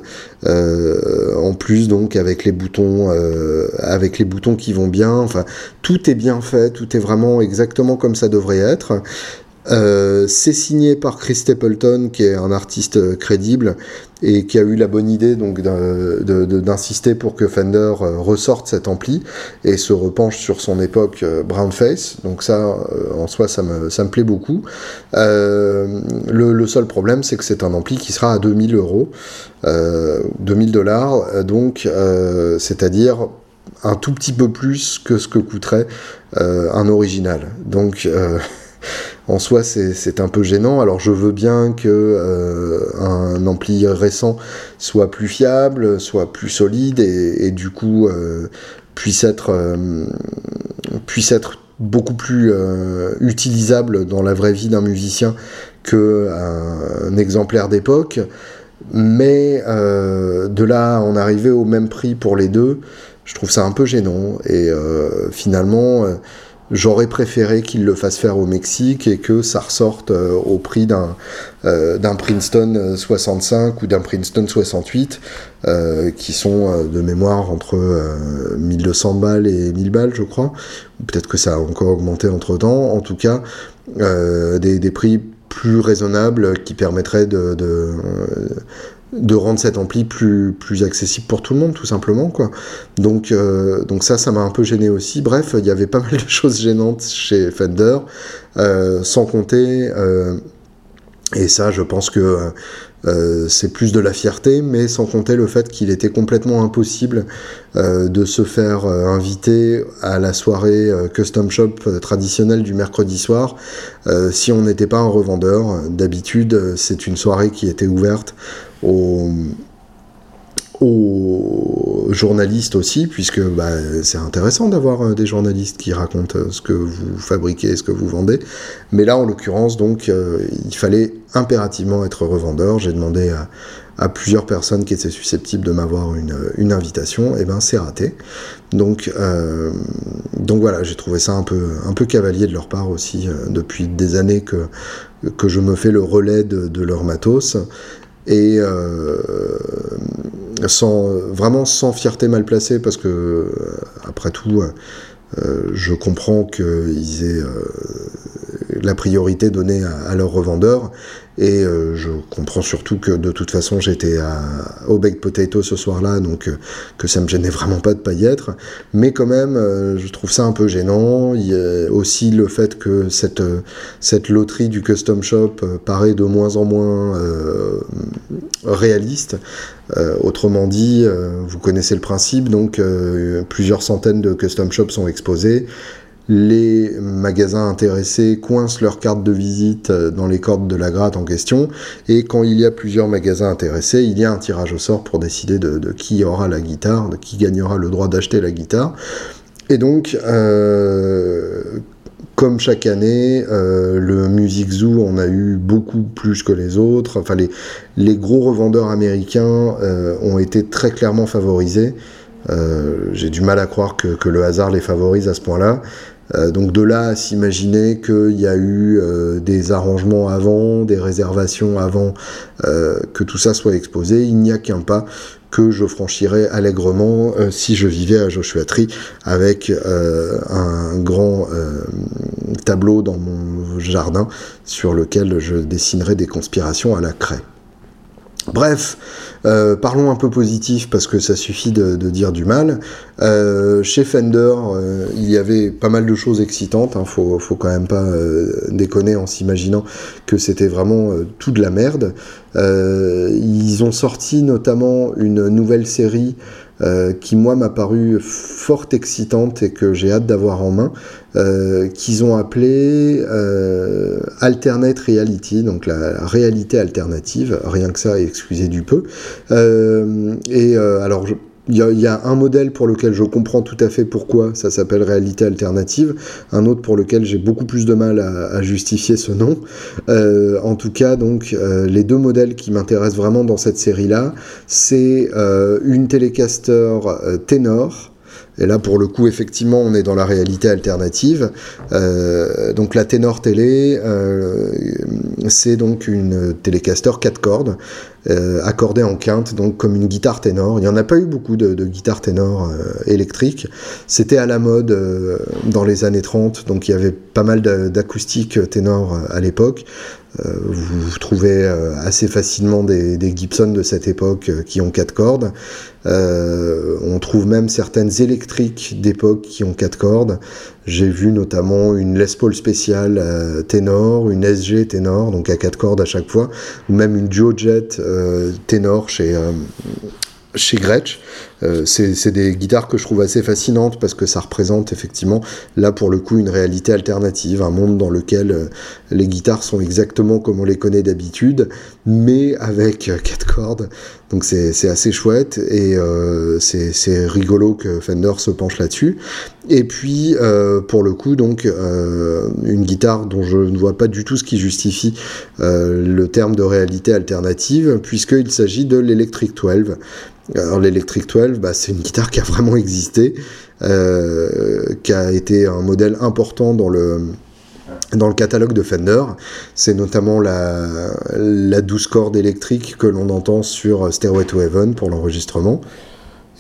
Euh, en plus donc avec les boutons, euh, avec les boutons qui vont bien. Enfin tout est bien fait, tout est vraiment exactement comme ça devrait être. Euh, c'est signé par Chris Stapleton, qui est un artiste euh, crédible et qui a eu la bonne idée donc d'insister pour que Fender euh, ressorte cet ampli et se repenche sur son époque Brownface. Donc ça, en soi, ça me, ça me plaît beaucoup. le, seul problème, c'est que c'est un ampli qui sera à 2000 euros, 2000 dollars, donc c'est-à-dire un tout petit peu plus que ce que coûterait un original. Donc en soi c'est un peu gênant. Alors je veux bien que euh, un ampli récent soit plus fiable, soit plus solide et, du coup euh, puisse être euh, puisse être beaucoup plus utilisable dans la vraie vie d'un musicien qu'un exemplaire d'époque. Mais de là en arriver au même prix pour les deux, je trouve ça un peu gênant. Et finalement, J'aurais préféré qu'il le fasse faire au Mexique et que ça ressorte euh, au prix d'un euh, Princeton 65 ou d'un Princeton 68, euh, qui sont de mémoire entre 1200 balles et 1000 balles, je crois. Peut-être que ça a encore augmenté entre temps. En tout cas, des, des, prix plus raisonnables qui permettraient de de rendre cet ampli plus, accessible pour tout le monde, tout simplement. Quoi. Donc, euh, donc ça, ça m'a un peu gêné aussi. Bref, il y avait pas mal de choses gênantes chez Fender, euh, sans compter, euh, et ça, je pense que c'est plus de la fierté, mais sans compter le fait qu'il était complètement impossible de se faire inviter à la soirée Custom Shop traditionnelle du mercredi soir si on n'était pas un revendeur. D'habitude, c'est une soirée qui était ouverte aux, journalistes aussi, puisque bah, c'est intéressant d'avoir des journalistes qui racontent ce que vous fabriquez, ce que vous vendez. Mais là, en l'occurrence, donc, il fallait impérativement être revendeur. J'ai demandé à, plusieurs personnes qui étaient susceptibles de m'avoir une, invitation, et ben c'est raté. Donc, euh, donc voilà, j'ai trouvé ça un peu, cavalier de leur part aussi, euh, depuis des années que, que je me fais le relais de, de leur matos. Et euh, sans, vraiment sans fierté mal placée, parce que, après tout, euh, je comprends qu'ils aient euh, la priorité donnée à leurs revendeurs et euh, je comprends surtout que de toute façon j'étais au baked potato ce soir-là, donc euh, que ça me gênait vraiment pas de pas y être. Mais quand même, euh, je trouve ça un peu gênant. Il y a aussi le fait que cette, cette loterie du custom shop paraît de moins en moins réaliste. autrement dit, vous connaissez le principe, donc plusieurs centaines de custom shops sont exposés les magasins intéressés coincent leurs cartes de visite euh, dans les cordes de la gratte en question, et quand il y a plusieurs magasins intéressés, il y a un tirage au sort pour décider de, qui aura la guitare, de qui gagnera le droit d'acheter la guitare. Et donc, euh, comme chaque année, euh, le Music Zoo en a eu beaucoup plus que les autres. Enfin, les, gros revendeurs américains ont été très clairement favorisés. J'ai du mal à croire que, le hasard les favorise à ce point-là. Euh, donc de là à s'imaginer qu'il y a eu euh, des arrangements avant, des réservations avant euh, que tout ça soit exposé, il n'y a qu'un pas que je franchirais allègrement si je vivais à Joshua Tree avec un grand tableau dans mon jardin sur lequel je dessinerais des conspirations à la craie. Bref, euh, parlons un peu positif parce que ça suffit de, dire du mal. Euh, chez Fender, euh, il y avait pas mal de choses excitantes. Hein, faut, faut quand même pas déconner en s'imaginant que c'était vraiment tout de la merde. ils ont sorti notamment une nouvelle série euh, qui moi m'a paru fort excitante et que j'ai hâte d'avoir en main, euh, qu'ils ont appelé euh, Alternate Reality, donc la réalité alternative, rien que ça, excusez du peu. et alors je il y, a, un modèle pour lequel je comprends tout à fait pourquoi ça s'appelle réalité alternative, un autre pour lequel j'ai beaucoup plus de mal à, justifier ce nom. Euh, en tout cas, donc, euh, les deux modèles qui m'intéressent vraiment dans cette série-là, c'est euh, une Telecaster ténor, et là, pour le coup, effectivement, on est dans la réalité alternative. Euh, donc la ténor télé, euh, c'est donc une télécaster 4 cordes, euh, accordée en quinte, donc comme une guitare ténor. Il n'y en a pas eu beaucoup de, guitares ténor électriques. C'était à la mode dans les années 30, donc il y avait pas mal d'acoustiques ténor à l'époque. Euh, vous, trouvez euh, assez facilement des, Gibson de cette époque euh, qui ont quatre cordes. on trouve même certaines électriques d'époque qui ont quatre cordes. J'ai vu notamment une Les Paul spéciale ténor, une SG ténor, donc à quatre cordes à chaque fois, ou même une Joe Jet ténor chez chez Gretsch. Euh, c'est des guitares que je trouve assez fascinantes parce que ça représente effectivement, là pour le coup, une réalité alternative, un monde dans lequel euh, les guitares sont exactement comme on les connaît d'habitude, mais avec euh, quatre cordes. Donc c'est assez chouette et c'est rigolo que Fender se penche là-dessus. Et puis pour le coup, donc une guitare dont je ne vois pas du tout ce qui justifie le terme de réalité alternative, puisqu'il s'agit de l'Electric 12. Alors l'Electric 12, bah, c'est une guitare qui a vraiment existé, euh, qui a été un modèle important dans le, dans le catalogue de Fender. C'est notamment la, la 12 cordes électrique que l'on entend sur Stairway to Heaven pour l'enregistrement.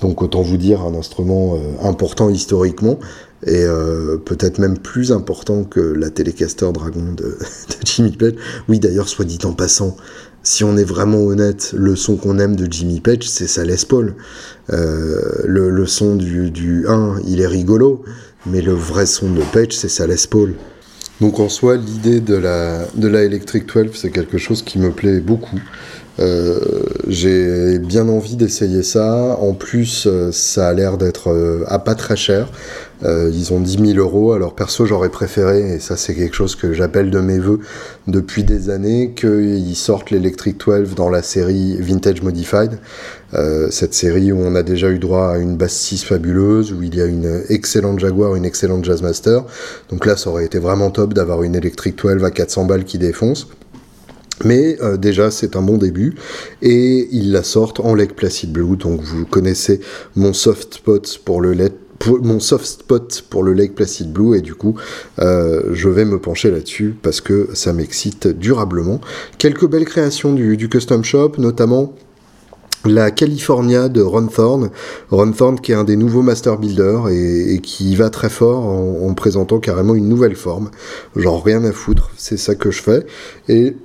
Donc autant vous dire un instrument euh, important historiquement et euh, peut-être même plus important que la Telecaster Dragon de, Jimmy Page. Oui d'ailleurs soit dit en passant, si on est vraiment honnête, le son qu'on aime de Jimmy Page, c'est sa Les Paul. Euh, le, son du, du 1, il est rigolo, mais le vrai son de Page, c'est sa Les Paul. Donc en soi, l'idée de la, de la Electric 12, c'est quelque chose qui me plaît beaucoup. j'ai bien envie d'essayer ça. En plus, ça a l'air d'être à pas très cher. Euh, ils ont 10 000 euros. Alors perso, j'aurais préféré, et ça c'est quelque chose que j'appelle de mes voeux depuis des années, qu'ils sortent l'Electric 12 dans la série Vintage Modified. Euh, cette série où on a déjà eu droit à une basse 6 fabuleuse, où il y a une excellente Jaguar, une excellente Jazzmaster. Donc là, ça aurait été vraiment top d'avoir une Electric 12 à 400 balles qui défonce. Mais euh, déjà, c'est un bon début. Et ils la sortent en Lake Placid Blue. Donc vous connaissez mon soft spot pour le LED Lake Placid Blue et du coup euh, je vais me pencher là-dessus parce que ça m'excite durablement. Quelques belles créations du, custom shop, notamment la California de Ron Thorne. Ron Thorne qui est un des nouveaux master builders et, qui va très fort en, présentant carrément une nouvelle forme. Genre rien à foutre, c'est ça que je fais. Et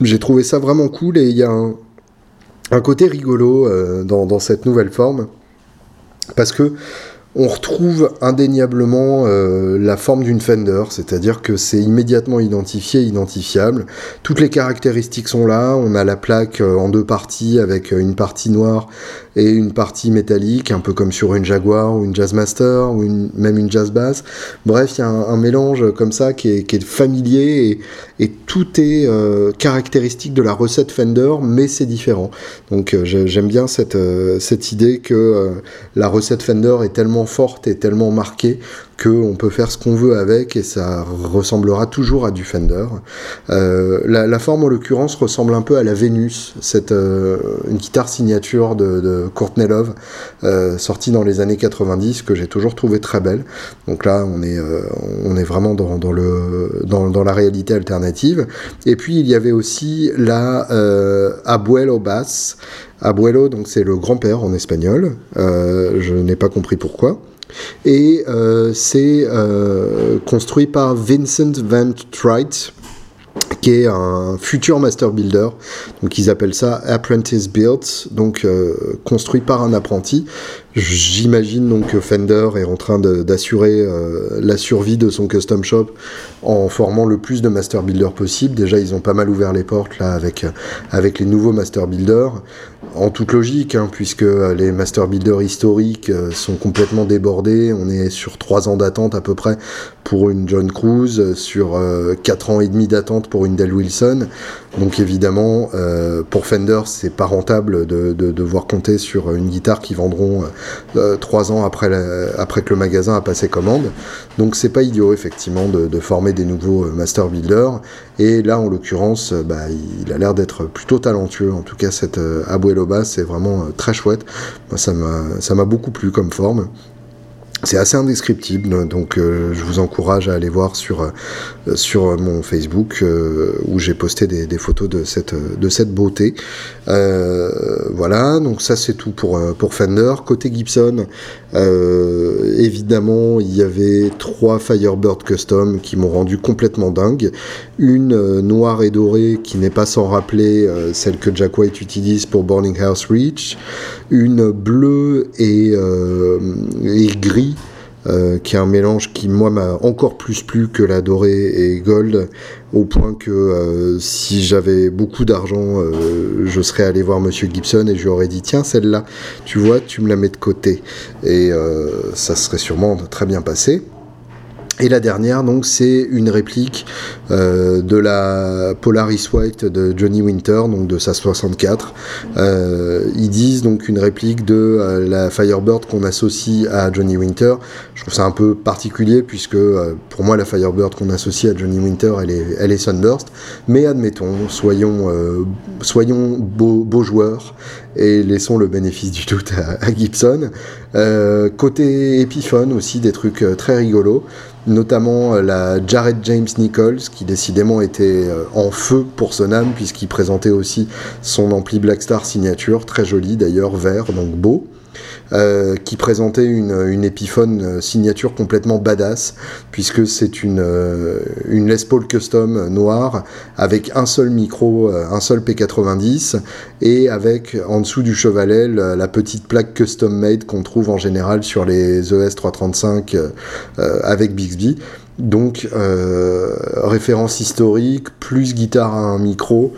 j'ai trouvé ça vraiment cool et il y a un, côté rigolo euh, dans, dans, cette nouvelle forme. Parce que on retrouve indéniablement euh, la forme d'une Fender, c'est-à-dire que c'est immédiatement identifié, identifiable. Toutes les caractéristiques sont là. On a la plaque euh, en deux parties avec euh, une partie noire et une partie métallique, un peu comme sur une Jaguar ou une Jazzmaster ou même une Jazz Bass. Bref, il y a un, mélange comme ça qui est, familier et, tout est caractéristique de la recette Fender, mais c'est différent. Donc j'aime bien cette, cette idée que la recette Fender est tellement forte et tellement marquée qu'on peut faire ce qu'on veut avec et ça ressemblera toujours à du Fender. Euh, la, forme en l'occurrence ressemble un peu à la Vénus, cette, euh, une guitare signature de, Courtney Love euh, sortie dans les années 90 que j'ai toujours trouvé très belle. Donc là on est, on est vraiment dans, le, dans, la réalité alternative. Et puis il y avait aussi la Abuelo Bass. Abuelo, donc c'est le grand-père en espagnol. je n'ai pas compris pourquoi. Et euh, c'est euh, construit par Vincent Van Trite, qui est un futur master builder. Donc ils appellent ça apprentice built, donc euh, construit par un apprenti. J'imagine donc que Fender est en train d'assurer la survie de son custom shop en formant le plus de master builders possible. Déjà, ils ont pas mal ouvert les portes là avec, avec les nouveaux master builders, en toute logique, hein, puisque les master builders historiques euh, sont complètement débordés. On est sur 3 ans d'attente à peu près pour une John Cruise, sur 4 euh, ans et demi d'attente pour une Dell Wilson. Donc évidemment, pour Fender, c'est pas rentable de, de, devoir compter sur une guitare qui vendront euh, trois ans après, après que le magasin a passé commande. Donc c'est pas idiot effectivement de, former des nouveaux euh, master builders. Et là en l'occurrence, euh, bah, il a l'air d'être plutôt talentueux. En tout cas cette Abuelo Bass c'est vraiment très chouette. Moi, ça m'a beaucoup plu comme forme. C'est assez indescriptible, donc euh, je vous encourage à aller voir sur, euh, sur mon Facebook euh, où j'ai posté des, des, photos de cette, de cette beauté. voilà, donc ça c'est tout pour, pour Fender. Côté Gibson, évidemment, il y avait trois Firebird Custom qui m'ont rendu complètement dingue. Une noire et dorée qui n'est pas sans rappeler celle que Jack White utilise pour Burning House Reach. Une bleue et, et gris euh, qui est un mélange qui moi m'a encore plus plu que la dorée et gold, au point que euh, si j'avais beaucoup d'argent, euh, je serais allé voir Monsieur Gibson et je lui aurais dit tiens celle-là, tu vois, tu me la mets de côté et ça serait sûrement très bien passé. Et la dernière, donc, c'est une réplique euh, de la Polaris White de Johnny Winter, donc de sa 64. Euh, ils disent donc une réplique de euh, la Firebird qu'on associe à Johnny Winter. Je trouve ça un peu particulier puisque pour moi la Firebird qu'on associe à Johnny Winter, elle est, elle est Sunburst. Mais admettons, soyons, soyons beaux, joueurs et laissons le bénéfice du doute à, Gibson. côté Epiphone aussi, des trucs très rigolos notamment euh, la Jared James Nichols, qui décidément était euh, en feu pour son âme, puisqu'il présentait aussi son ampli Blackstar signature, très joli d'ailleurs, vert, donc beau. Euh, qui présentait une, une épiphone euh, signature complètement badass, puisque c'est une, euh, une Les Paul Custom noire avec un seul micro, un seul P90, et avec en dessous du chevalet la, petite plaque custom made qu'on trouve en général sur les ES 335 avec Bixby. Donc référence historique, plus guitare à un micro,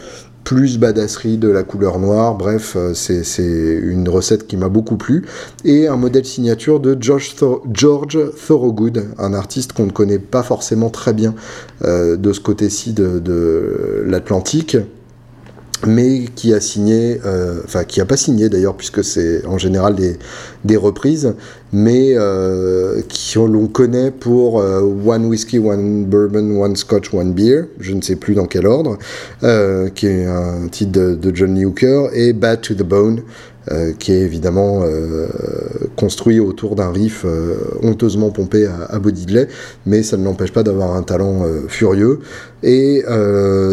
plus badasserie de la couleur noire. Bref, euh, c'est une recette qui m'a beaucoup plu. Et un modèle signature de George, Thorogood, un artiste qu'on ne connaît pas forcément très bien euh, de ce côté-ci de l'Atlantique mais qui a signé, euh, enfin qui a pas signé d'ailleurs puisque c'est en général des, reprises, mais euh, qui l'on connaît pour euh, One Whiskey, One Bourbon, One Scotch, One Beer, je ne sais plus dans quel ordre, qui est un titre de, de John Lee Hooker, et Bad to the Bone, qui est évidemment euh, construit autour d'un riff euh, honteusement pompé à, à Bodiley, mais ça ne l'empêche pas d'avoir un talent furieux et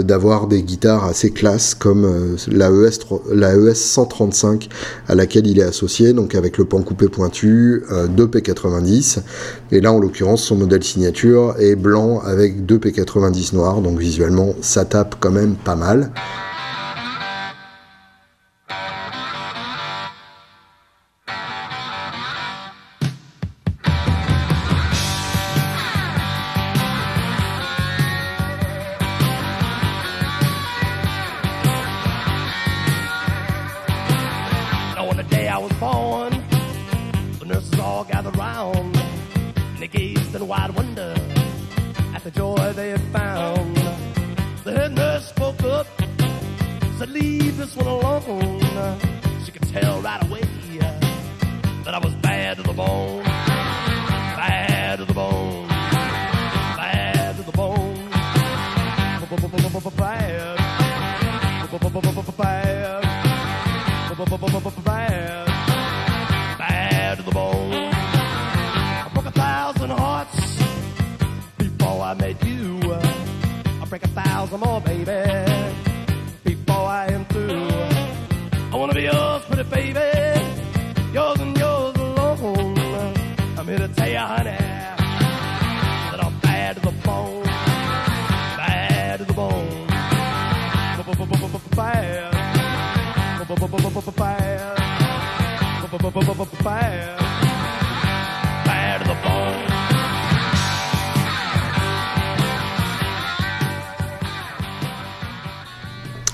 d'avoir des guitares assez classes comme la ES, la ES 135 à laquelle il est associé, donc avec le pan coupé pointu, 2 P90, et là en l'occurrence son modèle signature est blanc avec 2 P90 noirs, donc visuellement ça tape quand même pas mal.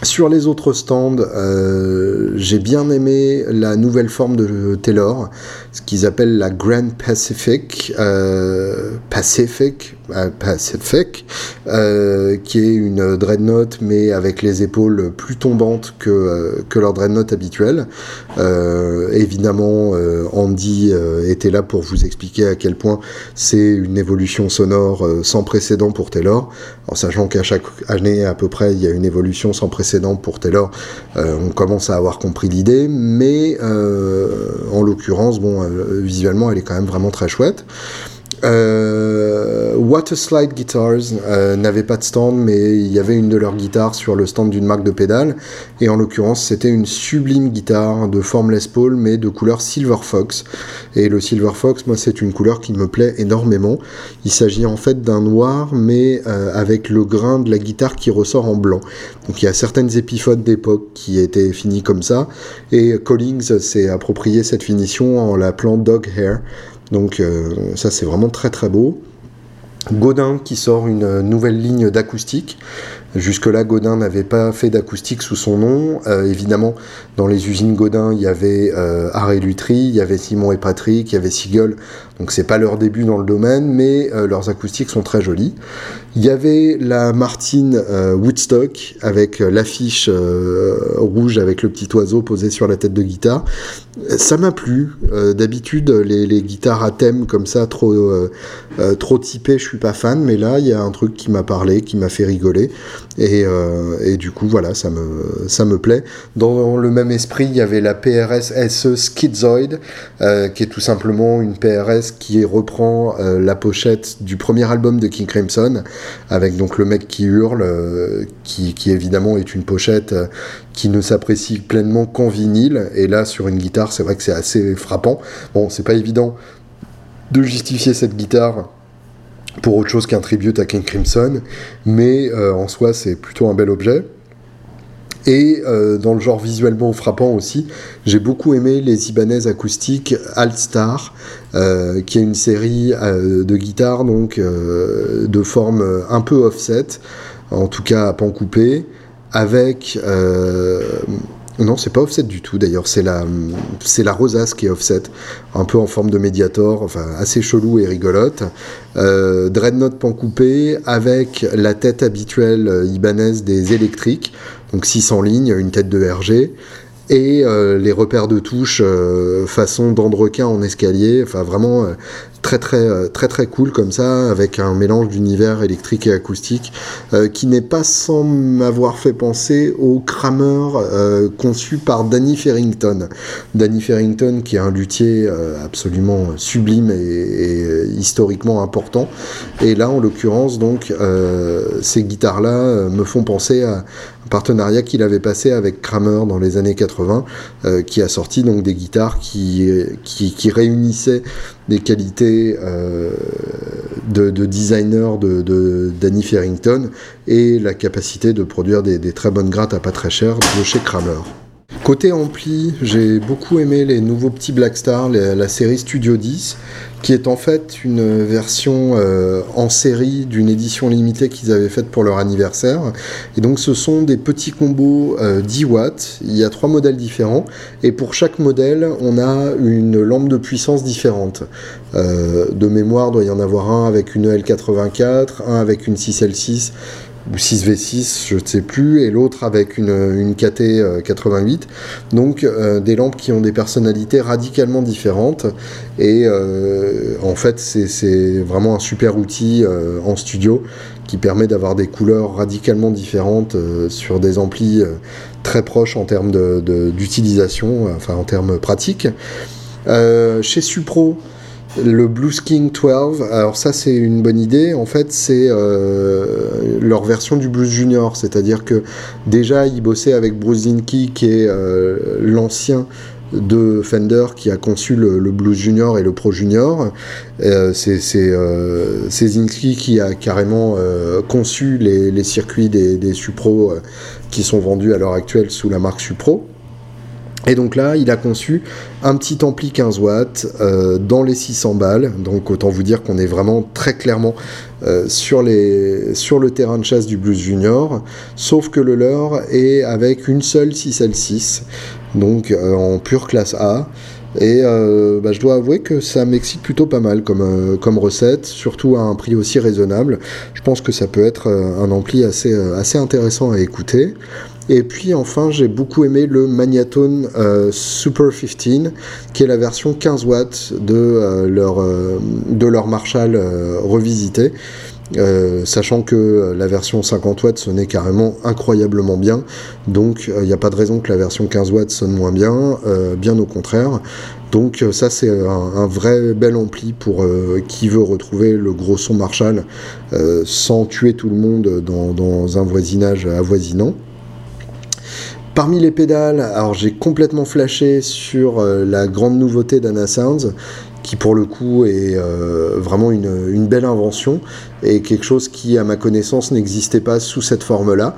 Sur les autres stands, euh, j'ai bien aimé la nouvelle forme de Taylor, qu'ils appellent la Grand Pacific, euh, Pacific, euh, Pacific, euh, qui est une dreadnought mais avec les épaules plus tombantes que, que leur dreadnought habituelle. évidemment, Andy était là pour vous expliquer à quel point c'est une évolution sonore sans précédent pour Taylor. En sachant qu'à chaque année à peu près il y a une évolution sans précédent pour Taylor, on commence à avoir compris l'idée, mais en l'occurrence, bon, visuellement, elle est quand même vraiment très chouette. Euh, Waterslide Guitars euh, n'avait pas de stand, mais il y avait une de leurs guitares sur le stand d'une marque de pédales. Et en l'occurrence, c'était une sublime guitare de forme Les Paul, mais de couleur Silver Fox. Et le Silver Fox, moi, c'est une couleur qui me plaît énormément. Il s'agit en fait d'un noir, mais euh, avec le grain de la guitare qui ressort en blanc. Donc il y a certaines épiphones d'époque qui étaient finies comme ça. Et Collings s'est approprié cette finition en l'appelant Dog Hair. Donc euh, ça c'est vraiment très très beau. Godin qui sort une nouvelle ligne d'acoustique. Jusque-là, Godin n'avait pas fait d'acoustique sous son nom. Euh, évidemment, dans les usines Godin, il y avait euh, Lutry, il y avait Simon et Patrick, il y avait Siegel. Donc c'est pas leur début dans le domaine, mais euh, leurs acoustiques sont très jolies. Il y avait la Martine euh, Woodstock avec l'affiche rouge avec le petit oiseau posé sur la tête de guitare. Ça m'a plu. D'habitude, les, les, guitares à thème comme ça, trop, trop typées, je suis pas fan, mais là, il y a un truc qui m'a parlé, qui m'a fait rigoler. Euh, et, du coup, voilà, ça me, ça me plaît. Dans le même esprit, il y avait la PRS SE Schizoid, euh, qui est tout simplement une PRS qui reprend euh, la pochette du premier album de King Crimson, avec donc le mec qui hurle, qui, qui, évidemment est une pochette qui ne s'apprécie pleinement qu'en vinyle. Et là, sur une guitare, c'est vrai que c'est assez frappant. Bon, c'est pas évident de justifier cette guitare pour autre chose qu'un tribute à King Crimson, mais euh, en soi c'est plutôt un bel objet. Et euh, dans le genre visuellement frappant aussi, j'ai beaucoup aimé les Ibanez acoustiques Altstar, euh, qui est une série de guitares donc de forme un peu offset, en tout cas à pan coupé, avec non, c'est pas offset du tout d'ailleurs, c'est la, c'est la rosace qui est offset, un peu en forme de médiator, enfin assez chelou et rigolote. Euh, dreadnought pan coupé avec la tête habituelle euh, ibanaise des électriques, donc 600 lignes, une tête de RG, et euh, les repères de touche façon d'andrequin en escalier, enfin vraiment très très euh, très très cool comme ça avec un mélange d'univers électrique et acoustique euh, qui n'est pas sans m'avoir fait penser au Kramer euh, conçu par Danny Farrington. Danny Farrington qui est un luthier absolument sublime et, historiquement important et là en l'occurrence donc ces guitares là me font penser à un partenariat qu'il avait passé avec Kramer dans les années 80 qui a sorti donc des guitares qui, qui réunissaient des qualités euh, de, designer de, Danny Farrington et la capacité de produire des, très bonnes grattes à pas très cher de chez Kramer. Côté ampli, j'ai beaucoup aimé les nouveaux petits Blackstar, la série Studio 10, qui est en fait une version euh, en série d'une édition limitée qu'ils avaient faite pour leur anniversaire. Et donc ce sont des petits combos 10 euh, watts, il y a trois modèles différents, et pour chaque modèle, on a une lampe de puissance différente. Euh, de mémoire, doit y en avoir un avec une L84, un avec une 6L6, ou 6V6, je ne sais plus, et l'autre avec une, une KT 88. Donc euh, des lampes qui ont des personnalités radicalement différentes. Et euh, en fait, c'est vraiment un super outil euh, en studio qui permet d'avoir des couleurs radicalement différentes sur des amplis très proches en termes d'utilisation, enfin en termes pratiques. chez Supro, le Blues King 12, alors ça c'est une bonne idée, en fait c'est euh, leur version du Blues Junior, c'est-à-dire que déjà ils bossaient avec Bruce Zinke qui est euh, l'ancien de Fender qui a conçu le, Blues Junior et le Pro Junior. Euh, c'est euh, Zinke qui a carrément conçu les, circuits des, des Supro qui sont vendus à l'heure actuelle sous la marque Supro. Et donc là, il a conçu un petit ampli 15 watts euh, dans les 600 balles. Donc autant vous dire qu'on est vraiment très clairement euh, sur, les, sur le terrain de chasse du Blues Junior. Sauf que le leur est avec une seule 6L6, donc euh, en pure classe A. Et bah, je dois avouer que ça m'excite plutôt pas mal comme, comme recette, surtout à un prix aussi raisonnable. Je pense que ça peut être un ampli assez, assez intéressant à écouter. Et puis enfin, j'ai beaucoup aimé le Magnatone euh, Super 15, qui est la version 15 watts de, euh, leur, euh, de leur Marshall revisité. sachant que la version 50 watts sonnait carrément incroyablement bien, donc il n'y a pas de raison que la version 15 watts sonne moins bien, bien au contraire. Donc ça c'est un, vrai bel ampli pour qui veut retrouver le gros son Marshall sans tuer tout le monde dans, dans un voisinage avoisinant. Parmi les pédales, alors j'ai complètement flashé sur euh, la grande nouveauté d'Anna Sounds, qui pour le coup est euh, vraiment une, belle invention et quelque chose qui, à ma connaissance, n'existait pas sous cette forme-là.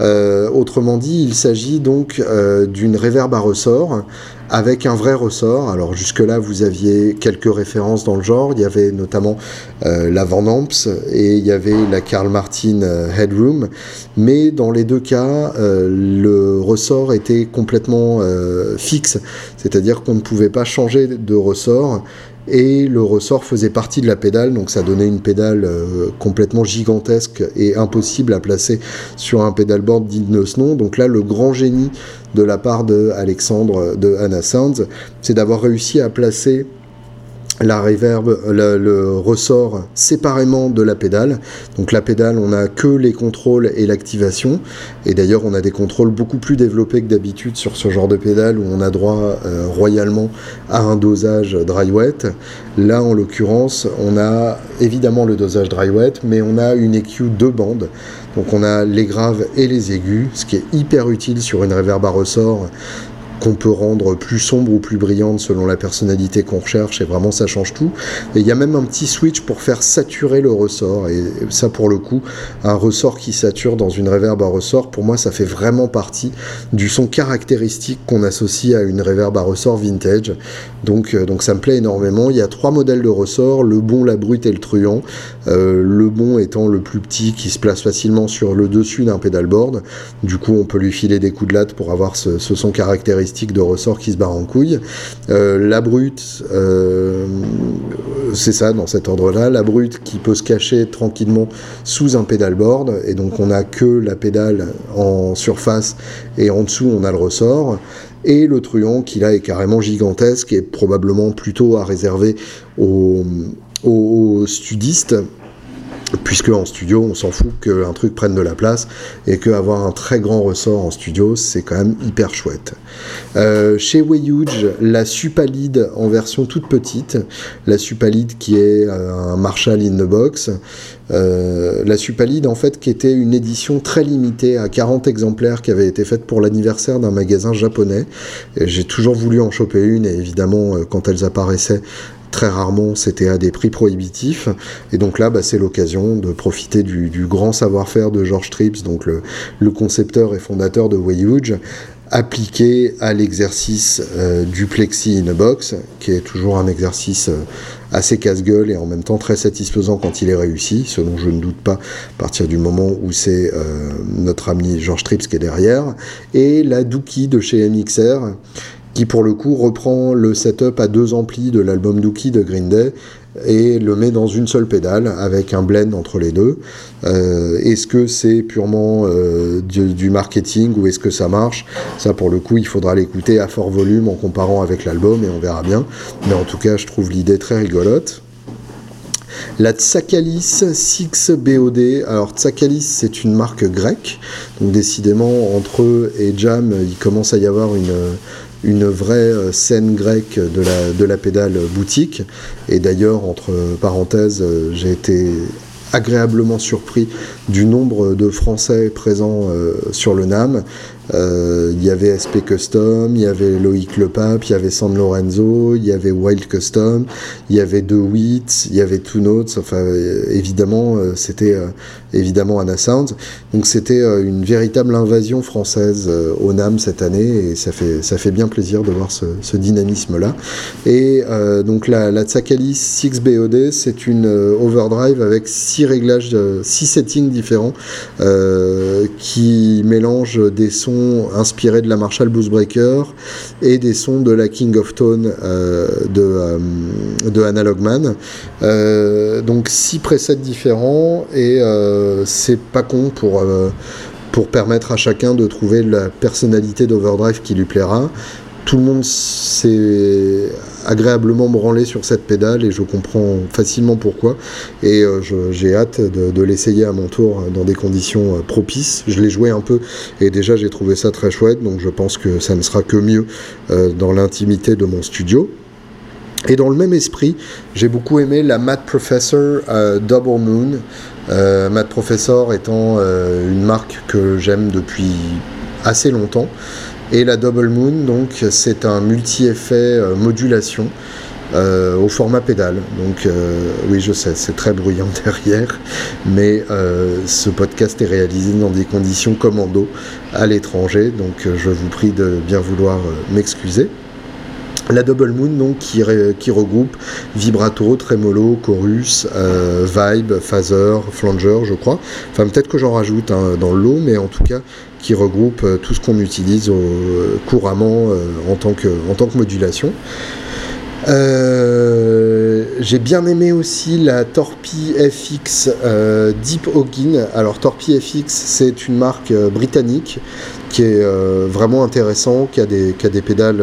Euh, autrement dit, il s'agit donc d'une réverb à ressort avec un vrai ressort. Alors jusque-là, vous aviez quelques références dans le genre. Il y avait notamment euh, la Van Amps et il y avait la Carl Martin euh, Headroom. Mais dans les deux cas, euh, le ressort était complètement fixe, c'est-à-dire qu'on ne pouvait pas changer de ressort et le ressort faisait partie de la pédale, donc ça donnait une pédale complètement gigantesque et impossible à placer sur un pédalboard digne de ce nom. Donc là, le grand génie de la part de Alexandre de Anna Sounds, c'est d'avoir réussi à placer la reverb, le, ressort séparément de la pédale. Donc la pédale, on n'a que les contrôles et l'activation. Et d'ailleurs, on a des contrôles beaucoup plus développés que d'habitude sur ce genre de pédale où on a droit euh, royalement à un dosage dry wet. Là, en l'occurrence, on a évidemment le dosage dry wet, mais on a une EQ deux bandes. Donc on a les graves et les aigus, ce qui est hyper utile sur une reverb à ressort peut rendre plus sombre ou plus brillante selon la personnalité qu'on recherche et vraiment ça change tout. Et il y a même un petit switch pour faire saturer le ressort et ça pour le coup, un ressort qui sature dans une reverb à ressort, pour moi ça fait vraiment partie du son caractéristique qu'on associe à une reverb à ressort vintage. Donc, euh, donc ça me plaît énormément. Il y a trois modèles de ressort, le bon, la brute et le truand. Euh, le bon étant le plus petit qui se place facilement sur le dessus d'un pedalboard. Du coup on peut lui filer des coups de latte pour avoir ce, son caractéristique de ressort qui se barre en couille. Euh, la brute, c'est ça dans cet ordre-là. La brute qui peut se cacher tranquillement sous un pedalboard et donc on n'a que la pédale en surface et en dessous on a le ressort et le truand qui là est carrément gigantesque et probablement plutôt à réserver aux studistes puisque en studio on s'en fout qu'un truc prenne de la place et qu'avoir un très grand ressort en studio c'est quand même hyper chouette. Euh, chez Wayuge, la Supalide en version toute petite, la Supalide qui est euh, un Marshall in the box, euh, la Supalide en fait qui était une édition très limitée à 40 exemplaires qui avait été faite pour l'anniversaire d'un magasin japonais. J'ai toujours voulu en choper une et évidemment quand elles apparaissaient Très rarement, c'était à des prix prohibitifs. Et donc là, bah, c'est l'occasion de profiter du, grand savoir-faire de George Trips, donc le, concepteur et fondateur de Wayuge, appliqué à l'exercice euh, du plexi in a box, qui est toujours un exercice euh, assez casse-gueule et en même temps très satisfaisant quand il est réussi, ce dont je ne doute pas à partir du moment où c'est euh, notre ami George Trips qui est derrière, et la Dookie de chez MXR, qui pour le coup reprend le setup à deux amplis de l'album Dookie de Green Day et le met dans une seule pédale avec un blend entre les deux. Euh, est-ce que c'est purement euh, du, marketing ou est-ce que ça marche? Ça pour le coup il faudra l'écouter à fort volume en comparant avec l'album et on verra bien. Mais en tout cas je trouve l'idée très rigolote. La Tsakalis 6 BOD. Alors Tsakalis, c'est une marque grecque. Donc décidément, entre eux et Jam, il commence à y avoir une, une vraie euh, scène grecque de la, de la pédale boutique. Et d'ailleurs, entre parenthèses, euh, j'ai été agréablement surpris du nombre de Français présents euh, sur le NAM. Il y avait SP Custom, il y avait Loïc Lepape, il y avait San Lorenzo, il y avait Wild Custom, il y avait DeWitt, il y avait Two Notes. Enfin, évidemment, c'était évidemment Anna Sound. Donc, c'était une véritable invasion française au NAM cette année et ça fait, ça fait bien plaisir de voir ce, dynamisme-là. Et donc, la, la Tsakali 6 BOD, c'est une overdrive avec 6 réglages, 6 settings différents qui mélangent des sons inspirés de la Marshall Bluesbreaker et des sons de la King of Tone euh, de, euh, de Analog Man. Euh, donc six presets différents et c'est pas con pour pour permettre à chacun de trouver la personnalité d'Overdrive qui lui plaira tout le monde s'est agréablement branlé sur cette pédale et je comprends facilement pourquoi. Et euh, j'ai hâte de, l'essayer à mon tour dans des conditions euh, propices. Je l'ai joué un peu et déjà j'ai trouvé ça très chouette, donc je pense que ça ne sera que mieux euh, dans l'intimité de mon studio. Et dans le même esprit, j'ai beaucoup aimé la Matt Professor Double Moon. Matt Professor étant une marque que j'aime depuis assez longtemps. Et la Double Moon, donc, c'est un multi-effet euh, modulation euh, au format pédale. Donc, euh, oui, je sais, c'est très bruyant derrière, mais ce podcast est réalisé dans des conditions commando à l'étranger, donc je vous prie de bien vouloir m'excuser. La Double Moon, donc, qui, regroupe vibrato, tremolo, chorus, vibe, phaser, flanger, je crois. Enfin, peut-être que j'en rajoute hein, dans l'eau, mais en tout cas, qui regroupe euh, tout ce qu'on utilise euh, couramment euh, en, tant que, modulation. j'ai bien aimé aussi la Torpille FX Deep Hoggin. Alors Torpille FX, c'est une marque britannique qui est vraiment intéressant, qui a des, qui a des pédales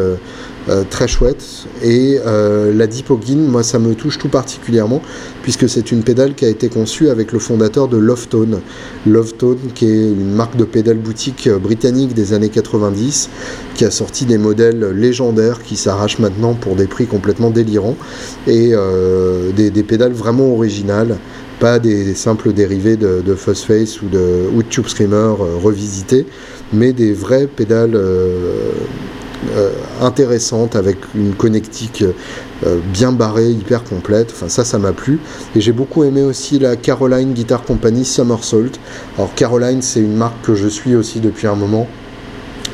euh, très chouette. Et euh, la Deepogin, moi, ça me touche tout particulièrement, puisque c'est une pédale qui a été conçue avec le fondateur de Lovetone. Lovetone, qui est une marque de pédale boutique euh, britannique des années 90, qui a sorti des modèles légendaires qui s'arrachent maintenant pour des prix complètement délirants, et des, pédales vraiment originales pas des, simples dérivés de, de ou de, ou Tube Screamer revisités, mais des vraies pédales intéressante avec une connectique bien barrée, hyper complète. Enfin, ça, ça m'a plu. Et j'ai beaucoup aimé aussi la Caroline Guitar Company Somersault. Alors, Caroline, c'est une marque que je suis aussi depuis un moment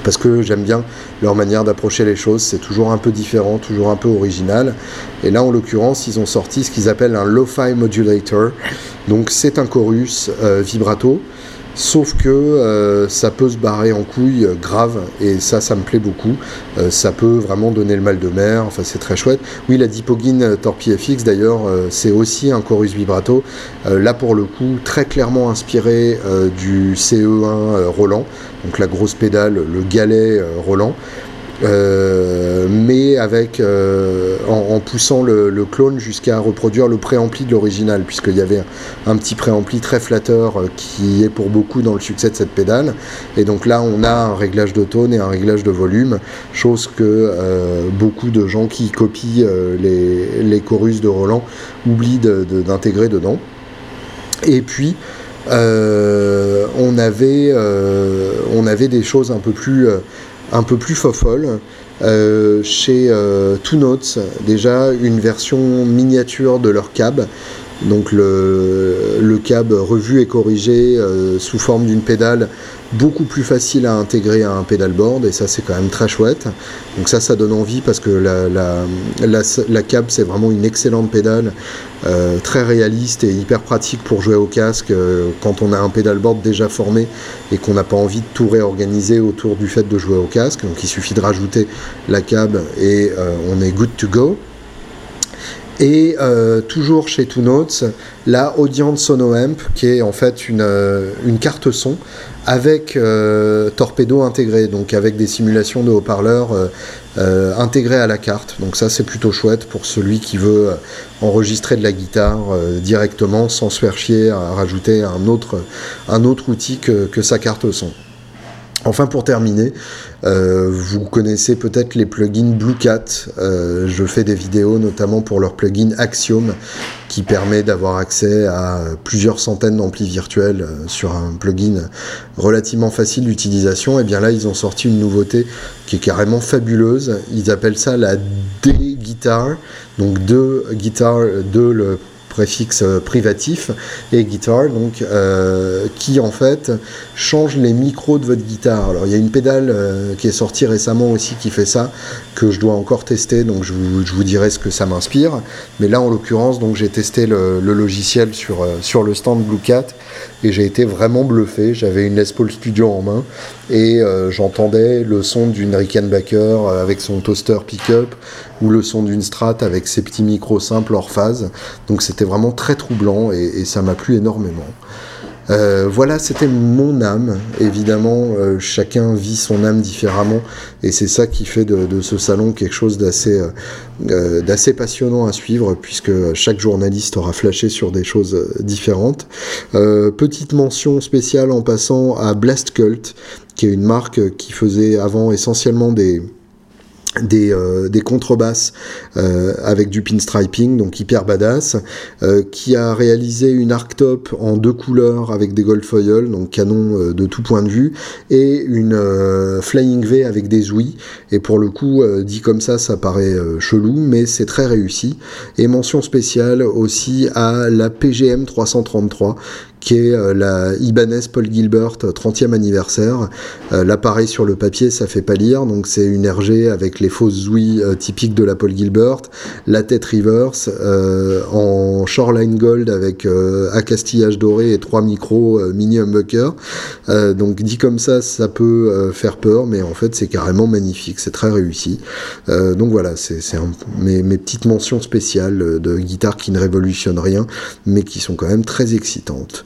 parce que j'aime bien leur manière d'approcher les choses. C'est toujours un peu différent, toujours un peu original. Et là, en l'occurrence, ils ont sorti ce qu'ils appellent un Lo-Fi Modulator. Donc, c'est un chorus vibrato Sauf que euh, ça peut se barrer en couille euh, grave, et ça, ça me plaît beaucoup. Euh, ça peut vraiment donner le mal de mer, enfin c'est très chouette. Oui, la Dipogin Torpille FX d'ailleurs, c'est aussi un chorus vibrato. là pour le coup, très clairement inspiré du CE1 Roland, donc la grosse pédale, le galet Roland. Euh, mais avec euh, en, poussant le, clone jusqu'à reproduire le préampli de l'original, puisqu'il y avait un, petit préampli très flatteur euh, qui est pour beaucoup dans le succès de cette pédale. Et donc là, on a un réglage de tone et un réglage de volume, chose que beaucoup de gens qui copient les, chorus de Roland oublient d'intégrer dedans. Et puis, on, avait, on avait des choses un peu plus un peu plus fofolle. Euh, chez euh, Two Notes, déjà une version miniature de leur cab. Donc le, cab revu et corrigé euh, sous forme d'une pédale beaucoup plus facile à intégrer à un pedalboard et ça c'est quand même très chouette. Donc ça ça donne envie parce que la, la, cab c'est vraiment une excellente pédale, euh, très réaliste et hyper pratique pour jouer au casque euh, quand on a un pedalboard déjà formé et qu'on n'a pas envie de tout réorganiser autour du fait de jouer au casque. Donc il suffit de rajouter la cab et euh, on est good to go. Et toujours chez Two Notes, la Audience Sono Amp, qui est en fait une, une carte son avec euh, torpedo intégré, donc avec des simulations de haut-parleurs euh, euh, intégrés à la carte. Donc ça c'est plutôt chouette pour celui qui veut enregistrer de la guitare directement sans se faire chier à rajouter un autre, un autre outil que, que sa carte son. Enfin pour terminer, euh, vous connaissez peut-être les plugins BlueCat. Euh, je fais des vidéos notamment pour leur plugin Axiom qui permet d'avoir accès à plusieurs centaines d'amplis virtuels euh, sur un plugin relativement facile d'utilisation. Et bien là, ils ont sorti une nouveauté qui est carrément fabuleuse. Ils appellent ça la D-Guitar. Donc deux guitares, deux le préfixe euh, privatif et guitar, donc euh, qui en fait change les micros de votre guitare. Alors il y a une pédale euh, qui est sortie récemment aussi qui fait ça, que je dois encore tester, donc je vous, dirai ce que ça m'inspire. Mais là en l'occurrence, donc j'ai testé le, logiciel sur, le stand Bluecat et j'ai été vraiment bluffé. J'avais une Les Paul Studio en main et j'entendais le son d'une Rickenbacker avec son toaster pickup ou le son d'une Strat avec ses petits micros simples hors phase. Donc c'était vraiment très troublant et, ça m'a plu énormément. Euh, voilà, c'était mon âme. Évidemment, euh, chacun vit son âme différemment, et c'est ça qui fait de, ce salon quelque chose d'assez euh, d'assez passionnant à suivre, puisque chaque journaliste aura flashé sur des choses différentes. petite mention spéciale en passant à Blast Cult, qui est une marque qui faisait avant essentiellement des des, euh, des contrebasses euh, avec du pinstriping, donc hyper badass, euh, qui a réalisé une arctop en deux couleurs avec des gold foil, donc canon de tout point de vue, et une flying V avec des ouïes. Et pour le coup, dit comme ça, ça paraît chelou, mais c'est très réussi. Et mention spéciale aussi à la PGM 333, qui est euh, la Ibanez Paul Gilbert 30e euh, anniversaire. Euh, l'appareil sur le papier, ça fait pas lire, donc c'est une RG avec les fausses ouïes typiques de la Paul Gilbert, la tête reverse, en shoreline gold avec accastillage doré et trois micros mini humbucker. donc dit comme ça, ça peut faire peur, mais en fait c'est carrément magnifique, c'est très réussi. donc voilà, c'est mes, mes petites mentions spéciales de guitares qui ne révolutionnent rien, mais qui sont quand même très excitantes.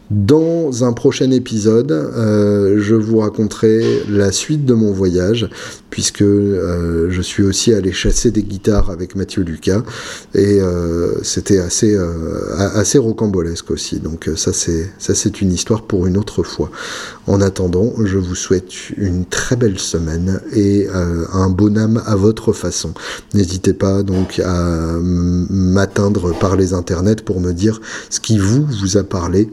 Dans un prochain épisode, euh, je vous raconterai la suite de mon voyage, puisque euh, je suis aussi allé chasser des guitares avec Mathieu Lucas, et euh, c'était assez, assez rocambolesque aussi. Donc ça c'est, ça c'est une histoire pour une autre fois. En attendant, je vous souhaite une très belle semaine et un bon âme à votre façon. N'hésitez pas donc à m'atteindre par les internets pour me dire ce qui vous vous a parlé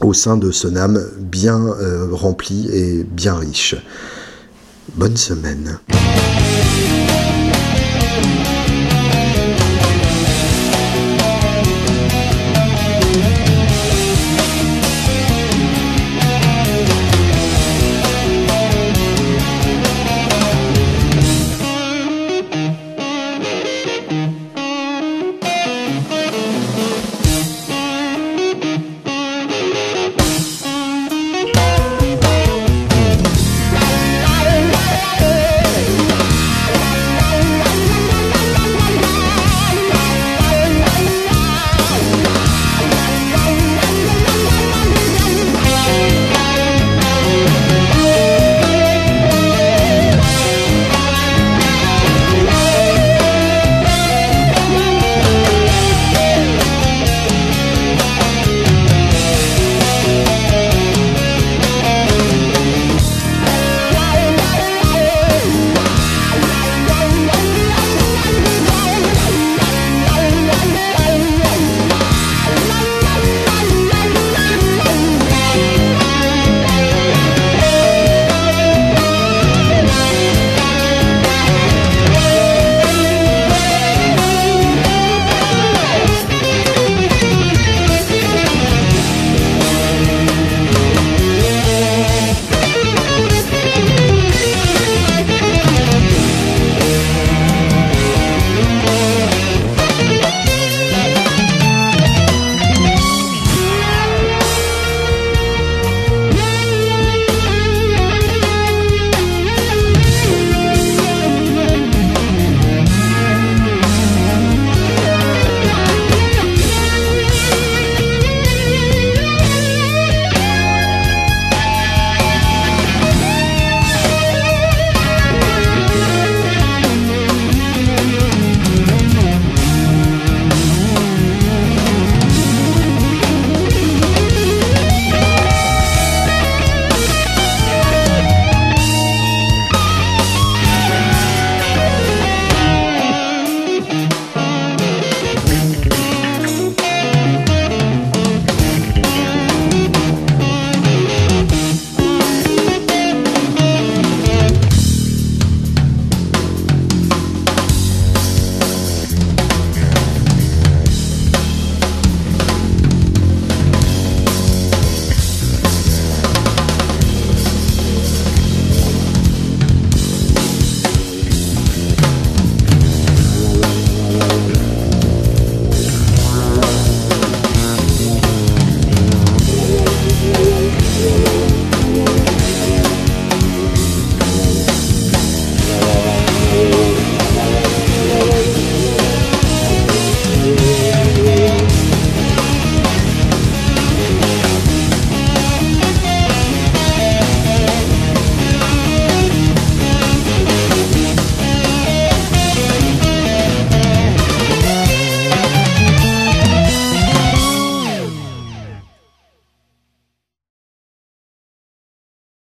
au sein de ce NAM bien euh, rempli et bien riche. Bonne semaine.